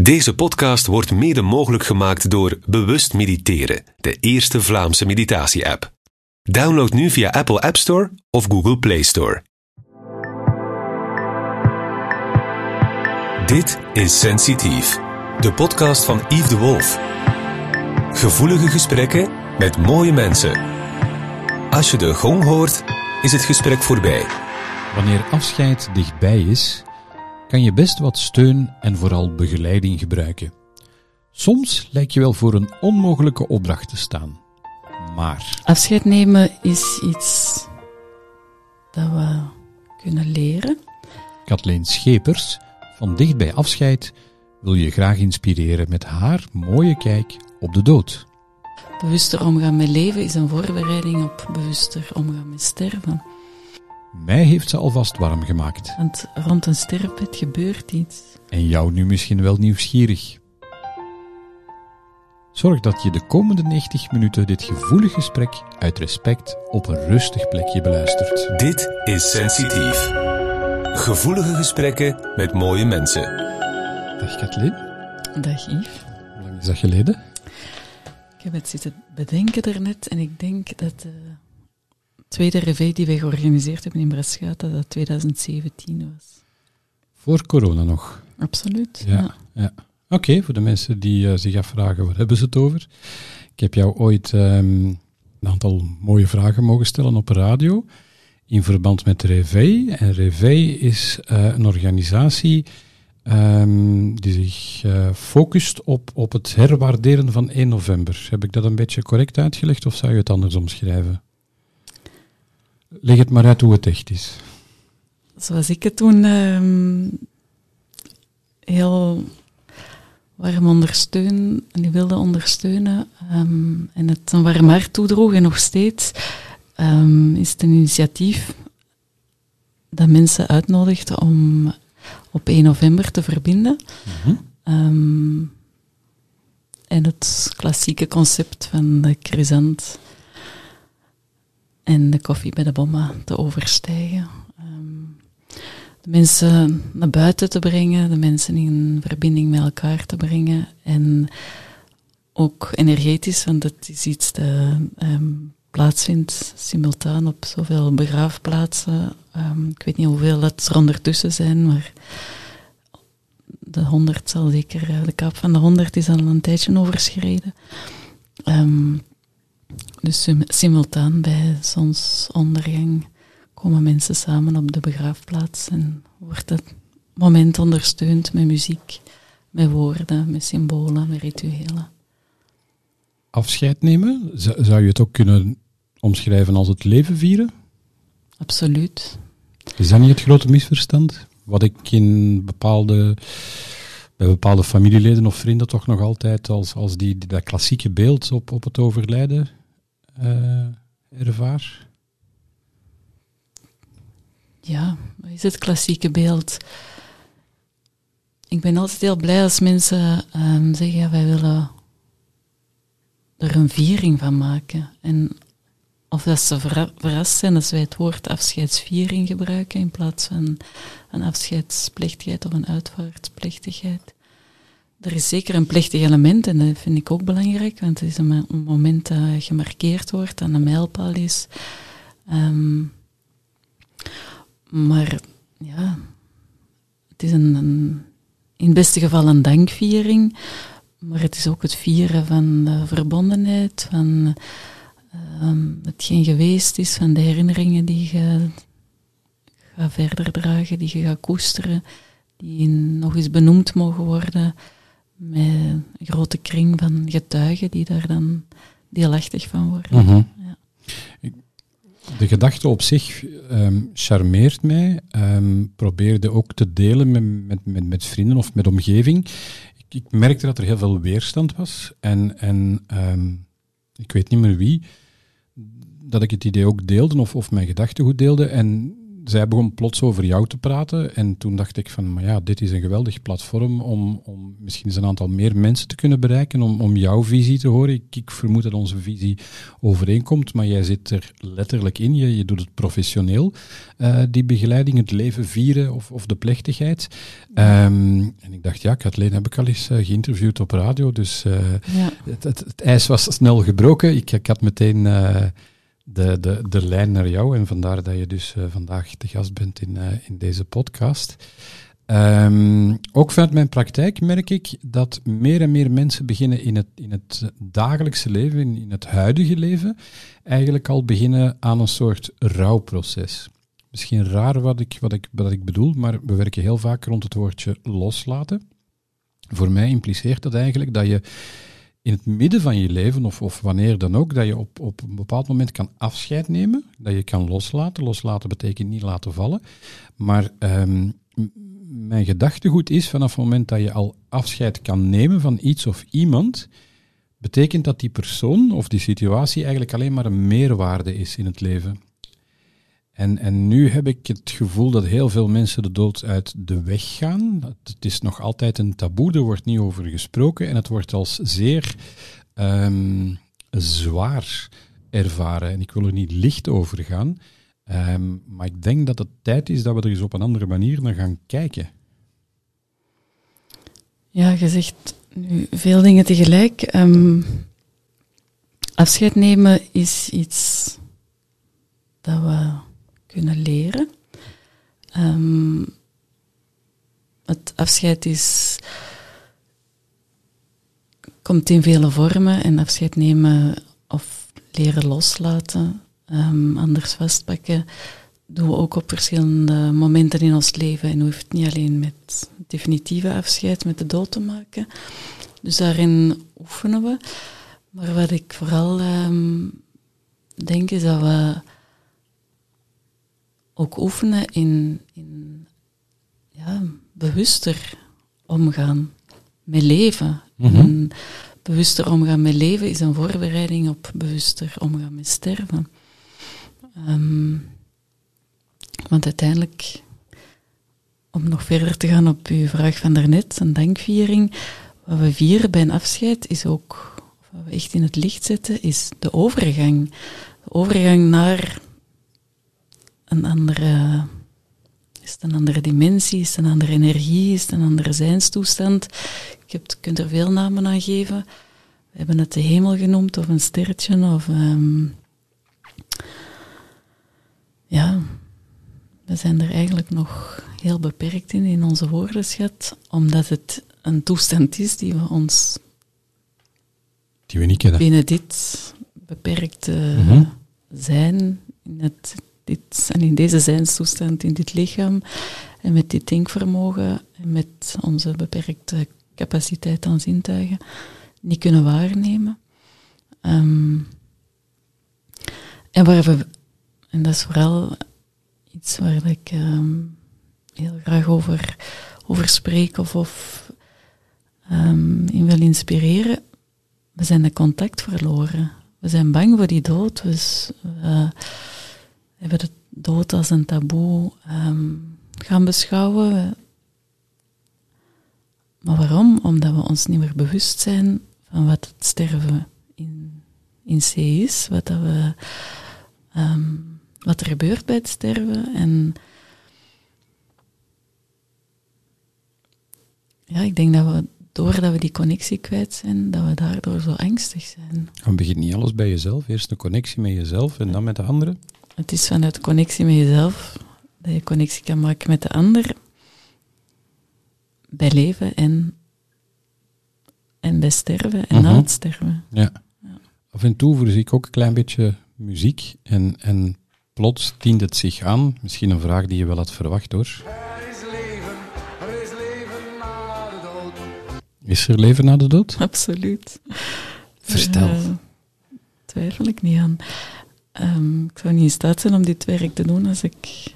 Deze podcast wordt mede mogelijk gemaakt door Bewust Mediteren, de eerste Vlaamse meditatie-app. Download nu via Apple App Store of Google Play Store. Dit is Sensitief, de podcast van Yves de Wolf. Gevoelige gesprekken met mooie mensen. Als je de gong hoort, is het gesprek voorbij. Wanneer afscheid dichtbij is, kan je best wat steun en vooral begeleiding gebruiken. Soms lijkt je wel voor een onmogelijke opdracht te staan. Maar Afscheid nemen is iets dat we kunnen leren. Kathleen Schepers van Dichtbij Afscheid wil je graag inspireren met haar mooie kijk op de dood. Bewuster omgaan met leven is een voorbereiding op bewuster omgaan met sterven. Mij heeft ze alvast warm gemaakt. Want rond een sterfbed gebeurt iets. En jou nu misschien wel nieuwsgierig. Zorg dat je de komende 90 minuten dit gevoelig gesprek uit respect op een rustig plekje beluistert. Dit is Sensitief. Gevoelige gesprekken met mooie mensen. Dag Kathleen, Dag Yves. hoe lang is dat geleden? Ik heb het zitten bedenken daarnet en ik denk dat de tweede revue die wij georganiseerd hebben in Brescia, dat dat 2017 was. Voor corona nog. Absoluut. Ja. ja. Oké, voor de mensen die eh, zich afvragen, waar hebben ze het over? Ik heb jou ooit ehm, een aantal mooie vragen mogen stellen op radio in verband met Revey. En Revey is eh, een organisatie ehm, die zich eh, focust op, op het herwaarderen van 1 november. Heb ik dat een beetje correct uitgelegd of zou je het anders omschrijven? Leg het maar uit hoe het echt is. Zoals ik het toen ehm, heel warm ondersteun en wilde ondersteunen ehm, en het een warm hart toedroeg en nog steeds ehm, is het een initiatief dat mensen uitnodigt om op 1 november te verbinden. Ehm, en het klassieke concept van de crisant en de koffie bij de bomma te overstijgen. Ehm, de mensen naar buiten te brengen, de mensen in verbinding met elkaar te brengen. En ook energetisch, want het is iets dat ehm, plaatsvindt simultaan op zoveel begraafplaatsen. Ehm, ik weet niet hoeveel dat er ondertussen zijn, maar de 100 zal zeker, eh, de kaap van de 100 is al een tijdje overschreden. Dus sim- simultaan bij zonsondergang komen mensen samen op de begraafplaats en wordt het moment ondersteund met muziek, met woorden, met symbolen, met rituelen. Afscheid nemen, zou je het ook kunnen omschrijven als het leven vieren? Absoluut. Is dat niet het grote misverstand? Wat ik in bepaalde, bij bepaalde familieleden of vrienden toch nog altijd als, als die, dat klassieke beeld op, op het overlijden ervaar? Ja, wat is het klassieke beeld? Ik ben altijd heel blij als mensen ehm, zeggen, ja, wij willen er een viering van maken. En of dat ze verra- verrast zijn als wij het woord afscheidsviering gebruiken in plaats van een afscheidsplechtigheid of een uitvaartplechtigheid. Er is zeker een plechtig element en dat vind ik ook belangrijk, want het is een, mo- een moment dat gemarkeerd wordt, dat een mijlpaal is. Ehm, maar ja, het is een, in het beste geval een dankviering, maar het is ook het vieren van de verbondenheid, van ehm, hetgeen geweest is, van de herinneringen die je gaat verder dragen, die je gaat koesteren, die nog eens benoemd mogen worden met een grote kring van getuigen die daar dan deelachtig van worden. Mhm. Ja. De gedachte op zich ehm, charmeert mij. Ehm probeerde ook te delen met, met, met, met vrienden of met omgeving. Ik, ik merkte dat er heel veel weerstand was. En, en ehm, ik weet niet meer wie, dat ik het idee ook deelde of, of mijn gedachten goed deelde. En zij begon plots over jou te praten. En toen dacht ik van, maar ja, dit is een geweldig platform om, om misschien eens een aantal meer mensen te kunnen bereiken, om, om jouw visie te horen. Ik, ik vermoed dat onze visie overeenkomt, maar jij zit er letterlijk in. Je, je doet het professioneel, uh, die begeleiding, het leven vieren of, of de plechtigheid. Um, en ik dacht, ja, Kathleen heb ik al eens uh, geïnterviewd op radio, dus uh, ja. het, het, het, ijs was snel gebroken. Ik, ik had meteen de, de, de lijn naar jou. En vandaar dat je dus uh, vandaag te gast bent in, uh, in deze podcast. Um, ook vanuit mijn praktijk merk ik dat meer en meer mensen beginnen in het, in het dagelijkse leven, in, in het huidige leven, eigenlijk al beginnen aan een soort rouwproces. Misschien raar wat ik, wat, ik, wat ik bedoel, maar we werken heel vaak rond het woordje loslaten. Voor mij impliceert dat eigenlijk dat je in het midden van je leven, of, of wanneer dan ook, dat je op, op een bepaald moment kan afscheid nemen, dat je kan loslaten. Loslaten betekent niet laten vallen. Maar um, mijn gedachtegoed is, vanaf het moment dat je al afscheid kan nemen van iets of iemand, betekent dat die persoon of die situatie eigenlijk alleen maar een meerwaarde is in het leven. En, en nu heb ik het gevoel dat heel veel mensen de dood uit de weg gaan. Het is nog altijd een taboe, er wordt niet over gesproken en het wordt als zeer um, zwaar ervaren. En ik wil er niet licht over gaan, um, maar ik denk dat het tijd is dat we er eens op een andere manier naar gaan kijken. Ja, je zegt nu veel dingen tegelijk. Um, afscheid nemen is iets dat we kunnen leren. Um, het afscheid is, komt in vele vormen en afscheid nemen of leren loslaten, um, anders vastpakken, doen we ook op verschillende momenten in ons leven en hoeft niet alleen met definitieve afscheid, met de dood te maken. Dus daarin oefenen we. Maar wat ik vooral um, denk is dat we ook oefenen in, in ja, bewuster omgaan met leven. Mhm. En bewuster omgaan met leven is een voorbereiding op bewuster omgaan met sterven. Um, want uiteindelijk, om nog verder te gaan op uw vraag van daarnet, een dankviering. Wat we vieren bij een afscheid is ook, wat we echt in het licht zetten, is de overgang. De overgang naar een andere, is het een andere dimensie, is het een andere energie, is het een andere zijnstoestand. Je kunt er veel namen aan geven. We hebben het de hemel genoemd, of een sterretje, of... Um, ja, we zijn er eigenlijk nog heel beperkt in, in onze woordenschat, omdat het een toestand is die we ons... Die we niet kennen. Binnen dit beperkte Mm -hmm. zijn, in het dit, en in deze zijnstoestand, in dit lichaam, en met dit denkvermogen, en met onze beperkte capaciteit aan zintuigen, niet kunnen waarnemen. Um, en waar we, en dat is vooral iets waar ik um, heel graag over, over spreek of, of um, in wil inspireren, we zijn de contact verloren. We zijn bang voor die dood. Dus, uh, hebben de dood als een taboe um, gaan beschouwen. Maar waarom? Omdat we ons niet meer bewust zijn van wat het sterven in, in C is, wat, dat we, um, wat er gebeurt bij het sterven. En ja, ik denk dat we doordat we die connectie kwijt zijn, dat we daardoor zo angstig zijn. Dan begint niet alles bij jezelf. Eerst een connectie met jezelf en dan met de anderen. Het is vanuit connectie met jezelf dat je connectie kan maken met de ander. Bij leven en, en bij sterven en Mhm. na het sterven. Ja. Ja. Af en toe voorzie ik ook een klein beetje muziek en, en plots dient het zich aan. Misschien een vraag die je wel had verwacht hoor. Er is leven, er is leven na de dood. Is er leven na de dood? Absoluut. Vertel. Eh, twijfel ik niet aan. Ehm, ik zou niet in staat zijn om dit werk te doen als ik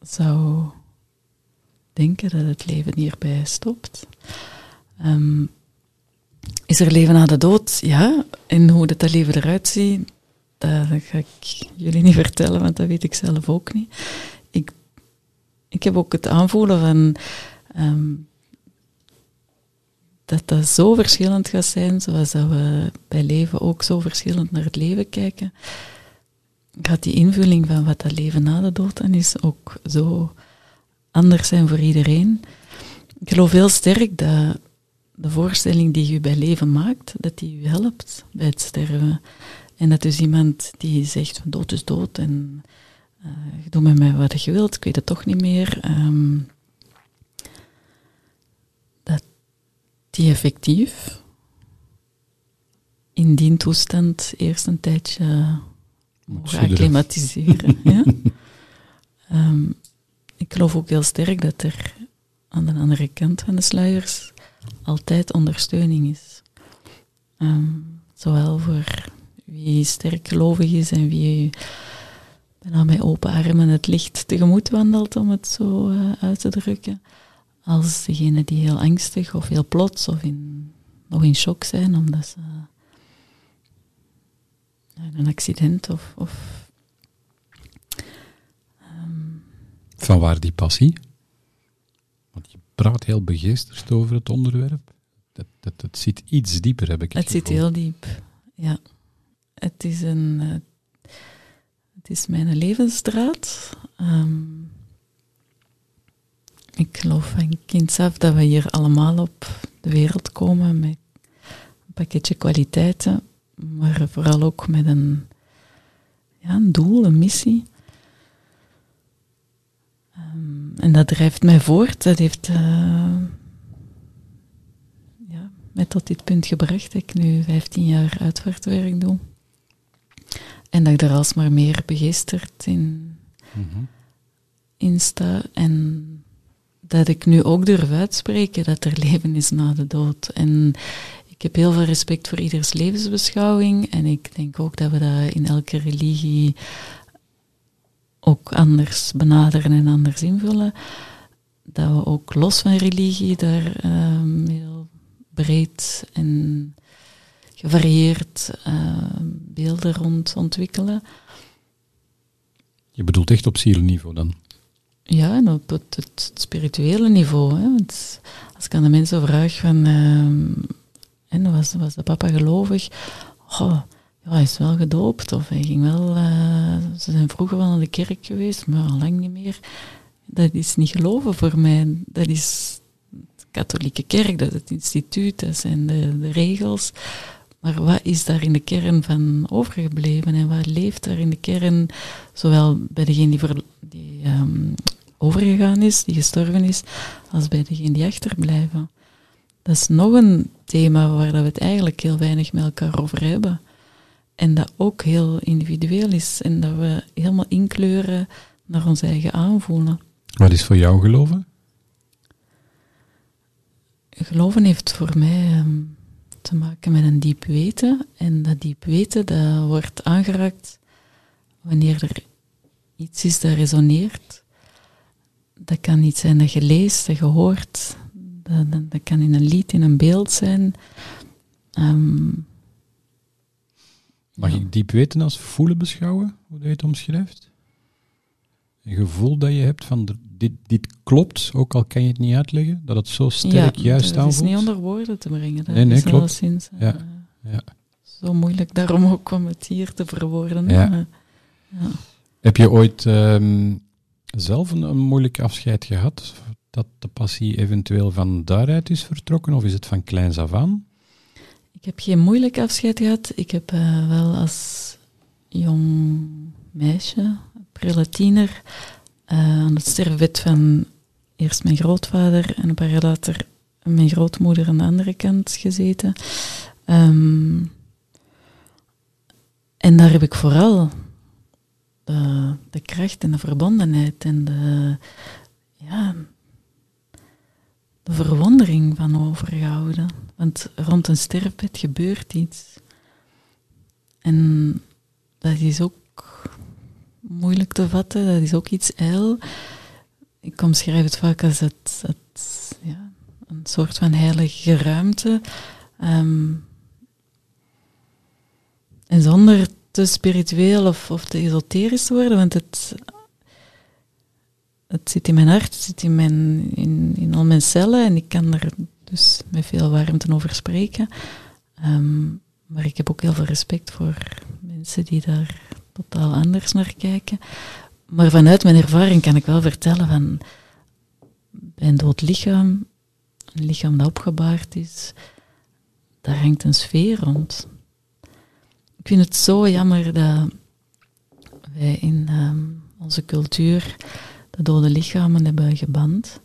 zou denken dat het leven hierbij stopt. Ehm, is er leven na de dood? Ja. En hoe dat, dat leven eruit ziet, dat, ga ik jullie niet vertellen, want dat weet ik zelf ook niet. Ik, ik heb ook het aanvoelen van ehm, dat dat zo verschillend gaat zijn, zoals dat we bij leven ook zo verschillend naar het leven kijken. Gaat die invulling van wat dat leven na de dood dan is ook zo anders zijn voor iedereen. Ik geloof heel sterk dat de voorstelling die je bij leven maakt, dat die je helpt bij het sterven. En dat dus iemand die zegt dood is dood en uh, doe met mij wat je wilt, ik weet het toch niet meer. ehm, dat die effectief in die toestand eerst een tijdje mogen acclimatiseren. ja? Ehm, ik geloof ook heel sterk dat er aan de andere kant van de sluiers altijd ondersteuning is. Ehm, zowel voor wie sterk gelovig is en wie bijna met open armen het licht tegemoet wandelt, om het zo eh, uit te drukken, als degene die heel angstig of heel plots of in, nog in shock zijn omdat ze een accident of, of ehm, Van waar die passie? Want je praat heel begeesterd over het onderwerp. Dat, dat, het zit iets dieper, heb ik het Het zit heel diep, ja. Het is een... eh, het is mijn levensdraad. Ehm, ik geloof van kinds af dat we hier allemaal op de wereld komen met een pakketje kwaliteiten, maar vooral ook met een, ja, een doel, een missie. Ehm, en dat drijft mij voort. Dat heeft eh, ja, mij tot dit punt gebracht dat ik nu 15 jaar uitvaartwerk doe. En dat ik er alsmaar meer begeesterd in, Mhm. in sta. En dat ik nu ook durf uitspreken dat er leven is na de dood. En ik heb heel veel respect voor ieders levensbeschouwing. En ik denk ook dat we dat in elke religie ook anders benaderen en anders invullen. Dat we ook los van religie daar ehm, heel breed en gevarieerd ehm, beelden rond ontwikkelen. Je bedoelt echt op zielniveau dan? Ja, en op het, spirituele niveau. Hè. Want als ik aan de mensen vraag van... ehm, en was, was de papa gelovig? Oh, ja, hij is wel gedoopt. Of hij ging wel... eh, ze zijn vroeger wel naar de kerk geweest, maar al lang niet meer. Dat is niet geloven voor mij. Dat is de katholieke kerk, dat is het instituut, dat zijn de, de regels. Maar wat is daar in de kern van overgebleven en wat leeft daar in de kern, zowel bij degene die, die ehm, overgegaan is, die gestorven is, als bij degene die achterblijven? Dat is nog een thema waar dat we het eigenlijk heel weinig met elkaar over hebben. En dat ook heel individueel is en dat we helemaal inkleuren naar ons eigen aanvoelen. Wat is voor jou geloven? Geloven heeft voor mij ehm, te maken met een diep weten. En dat diep weten dat wordt aangeraakt wanneer er iets is dat resoneert. Dat kan iets zijn dat je leest, dat je hoort. Dat, dat, dat kan in een lied, in een beeld zijn. Ehm, Mag Ja. ik diep weten als voelen beschouwen, hoe je het omschrijft? Een gevoel dat je hebt van de- dit, dit klopt, ook al kan je het niet uitleggen, dat het zo sterk juist dat is niet aanvoelt. onder woorden te brengen. Dat Nee, nee, is klopt. alleszins, eh, Ja, ja. zo moeilijk daarom ook om het hier te verwoorden. Ja. Ja. Heb je ooit ehm, zelf een, moeilijk afscheid gehad? Dat de passie eventueel van daaruit is vertrokken, of is het van kleins af aan? Ik heb geen moeilijk afscheid gehad. Ik heb eh, wel als jong meisje, prille tiener, eh, aan het sterfbed van eerst mijn grootvader en een paar jaar later mijn grootmoeder aan de andere kant gezeten. Ehm, en daar heb ik vooral de, de kracht en de verbondenheid en de, ja, de verwondering van overgehouden. Want rond een sterfbed gebeurt iets. En dat is ook moeilijk te vatten, dat is ook iets ijl. Ik omschrijf het vaak als het, het, ja, een soort van heilige ruimte. Ehm, en zonder te spiritueel of, of te esoterisch te worden, want het, zit in mijn hart, het zit in, mijn, in, in al mijn cellen en ik kan er dus met veel warmte over spreken. Ehm, maar ik heb ook heel veel respect voor mensen die daar totaal anders naar kijken. Maar vanuit mijn ervaring kan ik wel vertellen van bij een dood lichaam, een lichaam dat opgebaard is, daar hangt een sfeer rond. Ik vind het zo jammer dat wij in ehm, onze cultuur de dode lichamen hebben geband.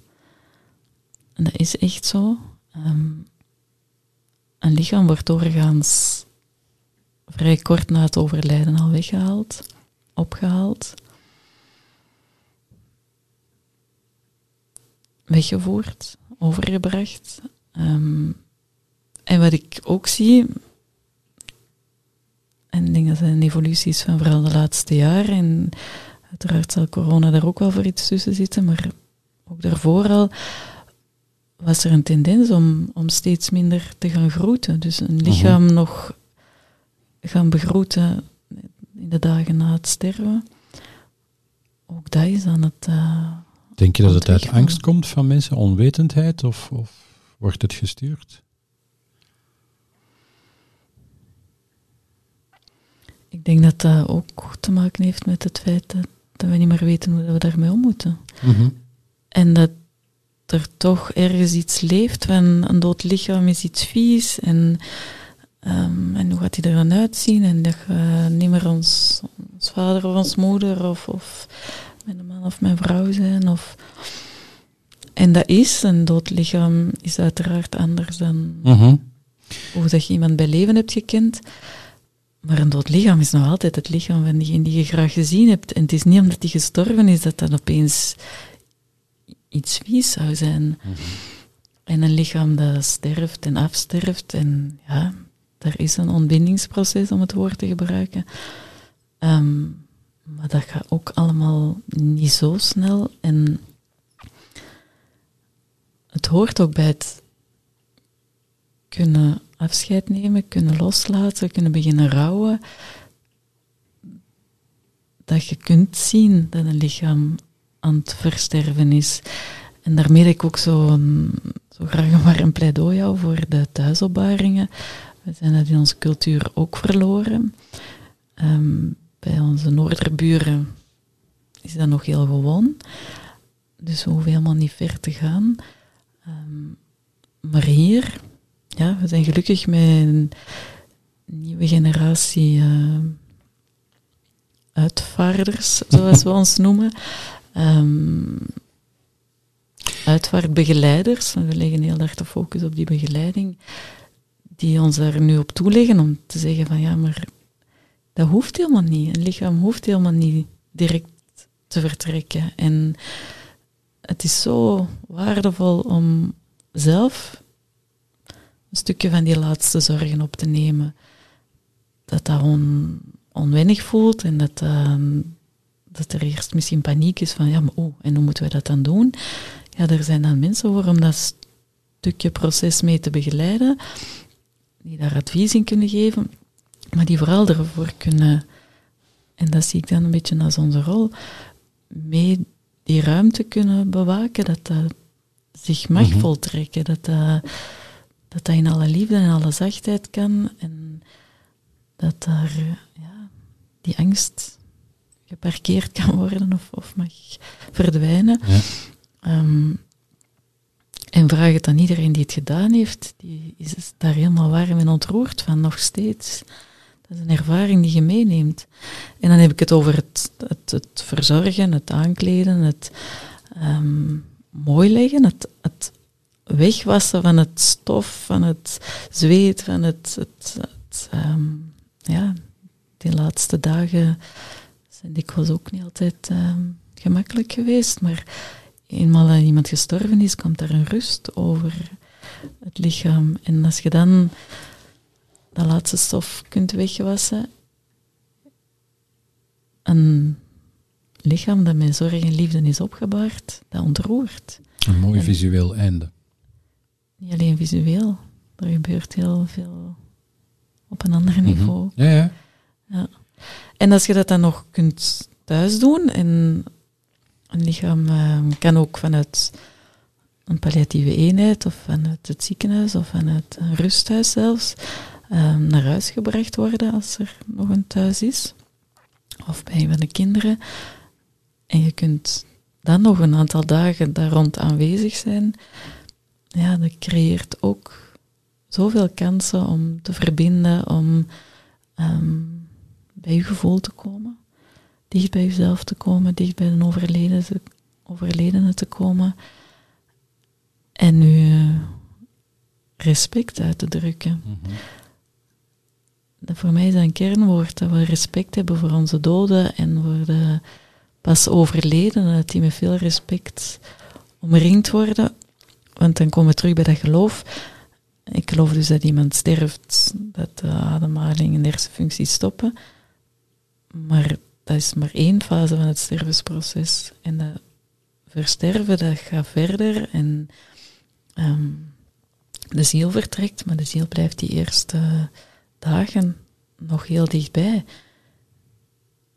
En dat is echt zo. Ehm, een lichaam wordt doorgaans vrij kort na het overlijden al weggehaald, opgehaald, weggevoerd, overgebracht. Ehm, en wat ik ook zie, en ik denk dat een evolutie is van vooral de laatste jaren, en uiteraard zal corona daar ook wel voor iets tussen zitten, maar ook daarvoor al was er een tendens om, om steeds minder te gaan groeten. Dus een lichaam nog gaan begroeten in de dagen na het sterven. Ook dat is aan het. eh, Denk je dat het uit angst komt van mensen, onwetendheid, of, of wordt het gestuurd? Ik denk dat dat ook te maken heeft met het feit dat, dat we niet meer weten hoe we daarmee om moeten. En dat er toch ergens iets leeft van een dood lichaam is iets vies en, ehm, en hoe gaat hij er dan uitzien en dat je niet meer ons, ons vader of ons moeder of, of mijn man of mijn vrouw zijn. Of, en dat is, een dood lichaam is uiteraard anders dan Mhm. hoe dat je iemand bij leven hebt gekend. Maar een dood lichaam is nog altijd het lichaam van diegene die je graag gezien hebt. En het is niet omdat die gestorven is dat dat opeens iets vies zou zijn. En een lichaam dat sterft en afsterft. En ja, er is een ontbindingsproces, om het woord te gebruiken. Ehm, maar dat gaat ook allemaal niet zo snel. En het hoort ook bij het kunnen afscheid nemen, kunnen loslaten, kunnen beginnen rouwen. Dat je kunt zien dat een lichaam aan het versterven is. En daarmee dat ik ook zo, een- zo graag een warm pleidooi hou voor de thuisopbaringen. We zijn dat in onze cultuur ook verloren. Ehm, bij onze noorderburen is dat nog heel gewoon. Dus we hoeven helemaal niet ver te gaan. Ehm, maar hier, ja, we zijn gelukkig met een nieuwe generatie eh, uitvaarders, zoals we ons noemen. Ehm, uitvaartbegeleiders. We leggen heel erg de focus op die begeleiding. Die ons daar nu op toeleggen om te zeggen van ja, maar dat hoeft helemaal niet. Een lichaam hoeft helemaal niet direct te vertrekken. En het is zo waardevol om zelf een stukje van die laatste zorgen op te nemen. Dat dat on, onwennig voelt en dat, ehm, dat er eerst misschien paniek is van ja, maar oh, en hoe moeten we dat dan doen? Ja, er zijn dan mensen voor om dat stukje proces mee te begeleiden, die daar advies in kunnen geven, maar die vooral ervoor kunnen, en dat zie ik dan een beetje als onze rol, mee die ruimte kunnen bewaken, dat dat zich mag Mhm. voltrekken, dat dat, dat dat in alle liefde en alle zachtheid kan en dat daar ja, die angst geparkeerd kan worden of, of mag verdwijnen. Ja. Ehm, en vraag het aan iedereen die het gedaan heeft, die is daar helemaal warm en ontroerd van, nog steeds. Dat is een ervaring die je meeneemt. En dan heb ik het over het, het, het verzorgen, het aankleden, het ehm, mooi leggen, het, het wegwassen van het stof, van het zweet, van het... het, het ehm, ja, die laatste dagen zijn dikwijls ook niet altijd ehm, gemakkelijk geweest, maar eenmaal dat iemand gestorven is, komt daar een rust over het lichaam. En als je dan dat laatste stof kunt wegwassen, een lichaam dat met zorg en liefde is opgebaard, dat ontroert. Een mooi En- visueel einde. Niet alleen visueel, er gebeurt heel veel op een ander niveau. Mhm. Ja, ja. Ja. En als je dat dan nog kunt thuis doen, en een lichaam eh, kan ook vanuit een palliatieve eenheid of vanuit het ziekenhuis of vanuit een rusthuis zelfs eh, naar huis gebracht worden als er nog een thuis is. Of bij een van de kinderen. En je kunt dan nog een aantal dagen daar rond aanwezig zijn. Ja, dat creëert ook zoveel kansen om te verbinden, om ehm, bij je gevoel te komen. Dicht bij jezelf te komen, dicht bij een overledene te, overledene te komen. En nu respect uit te drukken. Dat voor mij is dat een kernwoord, dat we respect hebben voor onze doden en voor de pas overledenen, dat die met veel respect omringd worden. Want dan komen we terug bij dat geloof. Ik geloof dus dat iemand sterft, dat de ademhaling en de hersenfuncties stoppen. Maar dat is maar één fase van het stervensproces. En dat versterven, dat gaat verder. En ehm, de ziel vertrekt, maar de ziel blijft die eerste dagen nog heel dichtbij.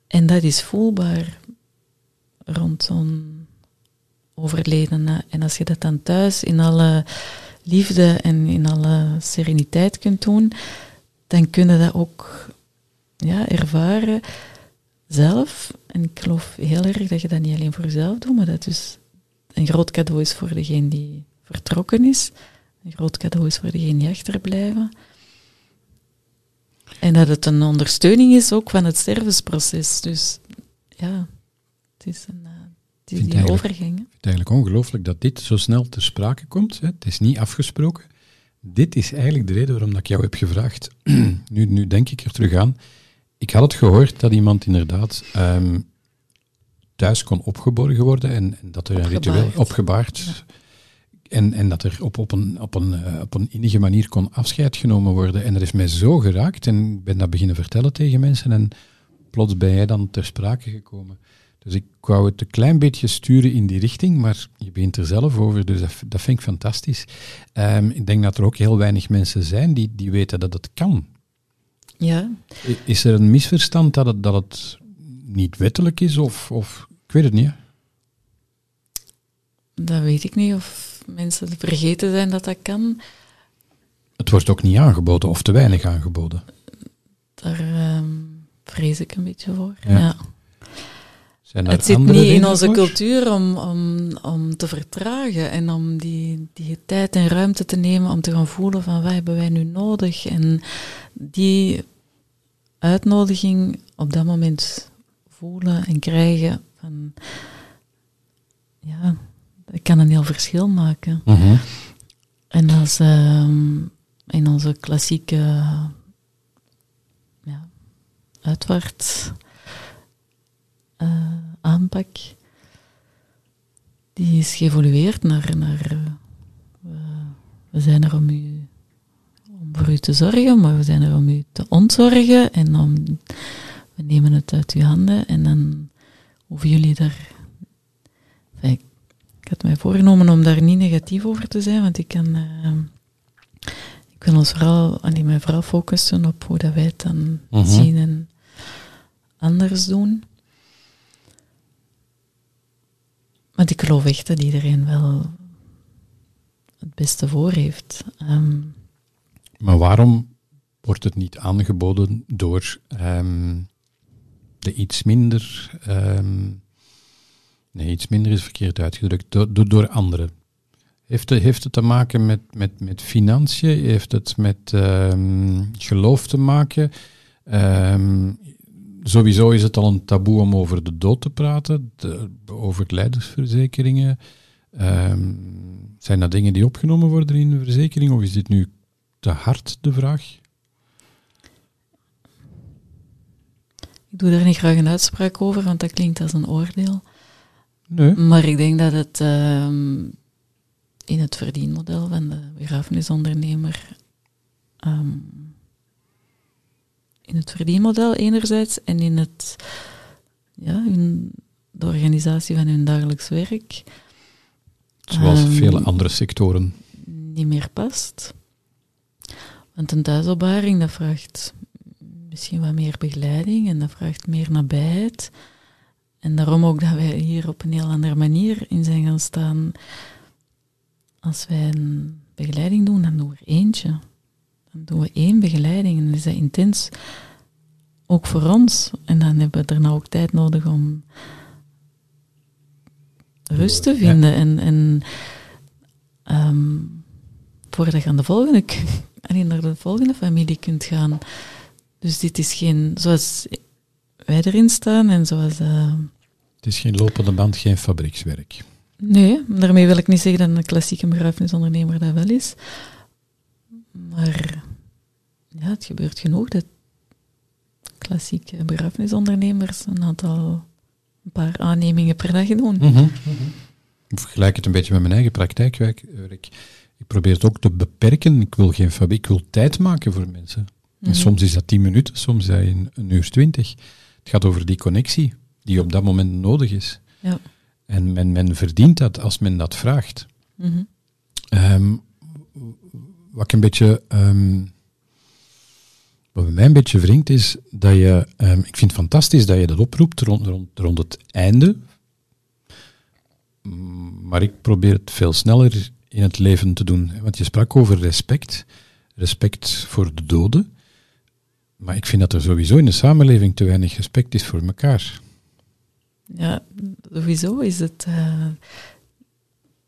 En dat is voelbaar rond zo'n overledene. En als je dat dan thuis in alle liefde en in alle sereniteit kunt doen, dan kun je dat ook ja, ervaren zelf. En ik geloof heel erg dat je dat niet alleen voor jezelf doet, maar dat dus een groot cadeau is voor degene die vertrokken is. Een groot cadeau is voor degene die achterblijven. En dat het een ondersteuning is ook van het stervensproces. Dus ja, het is, een, het is Vind die eigenlijk- overgang. hè. Ik vind het eigenlijk ongelooflijk dat dit zo snel ter sprake komt. Hè. Het is niet afgesproken. Dit is eigenlijk de reden waarom dat ik jou heb gevraagd. nu, nu denk ik er terug aan. Ik had het gehoord dat iemand inderdaad ehm, thuis kon opgeborgen worden en, en dat er een ritueel Opgebaard. en, en dat er op, op, een, op, een, eh, op een innige manier kon afscheid genomen worden. En dat is mij zo geraakt en ik ben dat beginnen vertellen tegen mensen en plots ben jij dan ter sprake gekomen. Dus ik wou het een klein beetje sturen in die richting, maar je begint er zelf over, dus dat, dat vind ik fantastisch. Ehm, ik denk dat er ook heel weinig mensen zijn die, die weten dat het kan. Ja, Is er een misverstand dat het, dat het niet wettelijk is, of, of ik weet het niet. hè? dat weet ik niet of mensen vergeten zijn dat dat kan. Het wordt ook niet aangeboden, of te weinig aangeboden. Daar ehm, vrees ik een beetje voor. Ja. Ja. Zijn Het zit niet in onze voor? cultuur om, om, om te vertragen en om die, die tijd en ruimte te nemen om te gaan voelen van wat hebben wij nu nodig. En die uitnodiging op dat moment voelen en krijgen van ja, dat kan een heel verschil maken. Mhm. En als ehm, in onze klassieke ja, uitwaarts eh, aanpak, die is geëvolueerd naar, naar eh, we, zijn er om, u, om voor u te zorgen, maar we zijn er om u te ontzorgen en om, we nemen het uit uw handen en dan hoeven jullie daar... Enfin, ik had mij voorgenomen om daar niet negatief over te zijn, want ik kan... eh, ik wil ons vooral, allee, mij vooral focussen op hoe dat wij het dan Mhm. zien en anders doen. Want ik geloof echt dat iedereen wel het beste voor heeft. Ehm, Maar waarom wordt het niet aangeboden door ehm, de iets minder. ehm, nee, iets minder is verkeerd uitgedrukt. Door, door, anderen. Heeft het, heeft het te maken met, met, met financiën? Heeft het met geloof te maken? Sowieso is het al een taboe om over de dood te praten, de, over leidersverzekeringen. Ehm, zijn dat dingen die opgenomen worden in een verzekering of is dit nu te hard, de vraag? ik doe daar niet graag een uitspraak over, want dat klinkt als een oordeel. Nee. Maar ik denk dat het ehm, in het verdienmodel van de begrafenisondernemer, ehm, in het verdienmodel enerzijds en in het, ja, hun, de organisatie van hun dagelijks werk Zoals Ehm, vele andere sectoren. niet meer past. Want een thuisopbaring, dat vraagt misschien wat meer begeleiding en dat vraagt meer nabijheid. En daarom ook dat wij hier op een heel andere manier in zijn gaan staan. Als wij een begeleiding doen, dan doen we er eentje. Dan doen we één begeleiding en dan is dat intens. Ook voor ons. En dan hebben we daarna ook tijd nodig om rust te Ja. vinden. En, en ehm, voordat je aan de volgende, k- allee, naar de volgende familie kunt gaan. Dus dit is geen, zoals wij erin staan en zoals... eh, Het is geen lopende band, geen fabriekswerk. Nee, daarmee wil ik niet zeggen dat een klassieke begrafenisondernemer dat wel is. Maar ja, het gebeurt genoeg dat klassieke begrafenisondernemers een aantal, een paar aannemingen per dag doen. Mhm. Ik vergelijk het een beetje met mijn eigen praktijkwerk. Ik, ik probeer het ook te beperken. Ik wil geen fabriek, ik wil tijd maken voor mensen. En Mhm. soms is dat tien minuten, soms is dat een, een uur twintig. Het gaat over die connectie die op dat moment nodig is. Ja. En men, men verdient dat als men dat vraagt. Mhm. Ehm, wat ik een beetje, ehm, wat bij mij een beetje wringt is dat je, ehm, ik vind het fantastisch dat je dat oproept rond, rond, rond het einde, maar ik probeer het veel sneller in het leven te doen. Want je sprak over respect, respect voor de doden, maar ik vind dat er sowieso in de samenleving te weinig respect is voor elkaar. Ja, sowieso is het...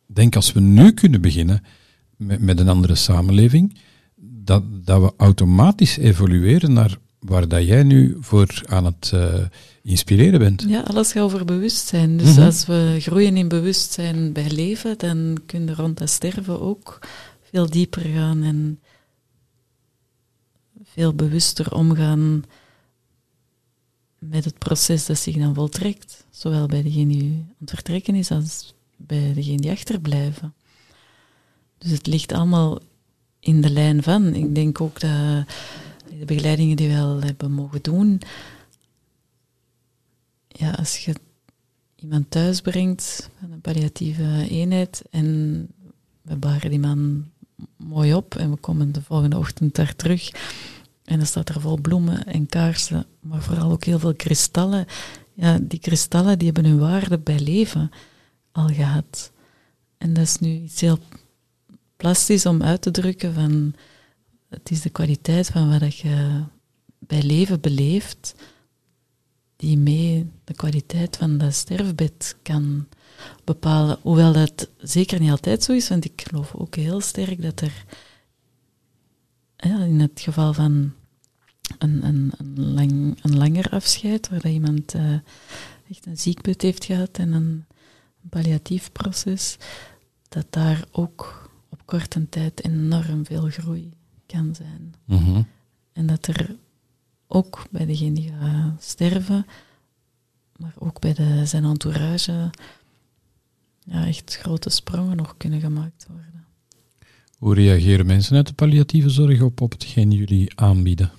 Ik denk als we nu kunnen beginnen met, met een andere samenleving, dat, dat we automatisch evolueren naar waar dat jij nu voor aan het eh, inspireren bent. ja, alles gaat over bewustzijn. Dus Mhm. als we groeien in bewustzijn bij leven, dan kun je rond dat sterven ook veel dieper gaan en veel bewuster omgaan met het proces dat zich dan voltrekt. Zowel bij degene die aan het vertrekken is, als bij degene die achterblijven. Dus het ligt allemaal in de lijn van. Ik denk ook dat de begeleidingen die we al hebben mogen doen, ja, als je iemand thuis brengt van een palliatieve eenheid en we baren die man mooi op en we komen de volgende ochtend daar terug en dan staat er vol bloemen en kaarsen, maar vooral ook heel veel kristallen. Ja, die kristallen die hebben hun waarde bij leven al gehad. En dat is nu iets heel plastisch om uit te drukken van het is de kwaliteit van wat je bij leven beleeft die mee de kwaliteit van dat sterfbed kan bepalen. Hoewel dat zeker niet altijd zo is, want ik geloof ook heel sterk dat er ja, in het geval van een, een, een, lang, langer afscheid, waar iemand eh, echt een ziekbed heeft gehad en een, palliatief proces, dat daar ook korte tijd enorm veel groei kan zijn. Mhm. En dat er ook bij degene die gaat sterven, maar ook bij de, zijn entourage, ja, echt grote sprongen nog kunnen gemaakt worden. Hoe reageren mensen uit de palliatieve zorg op, op hetgeen jullie aanbieden?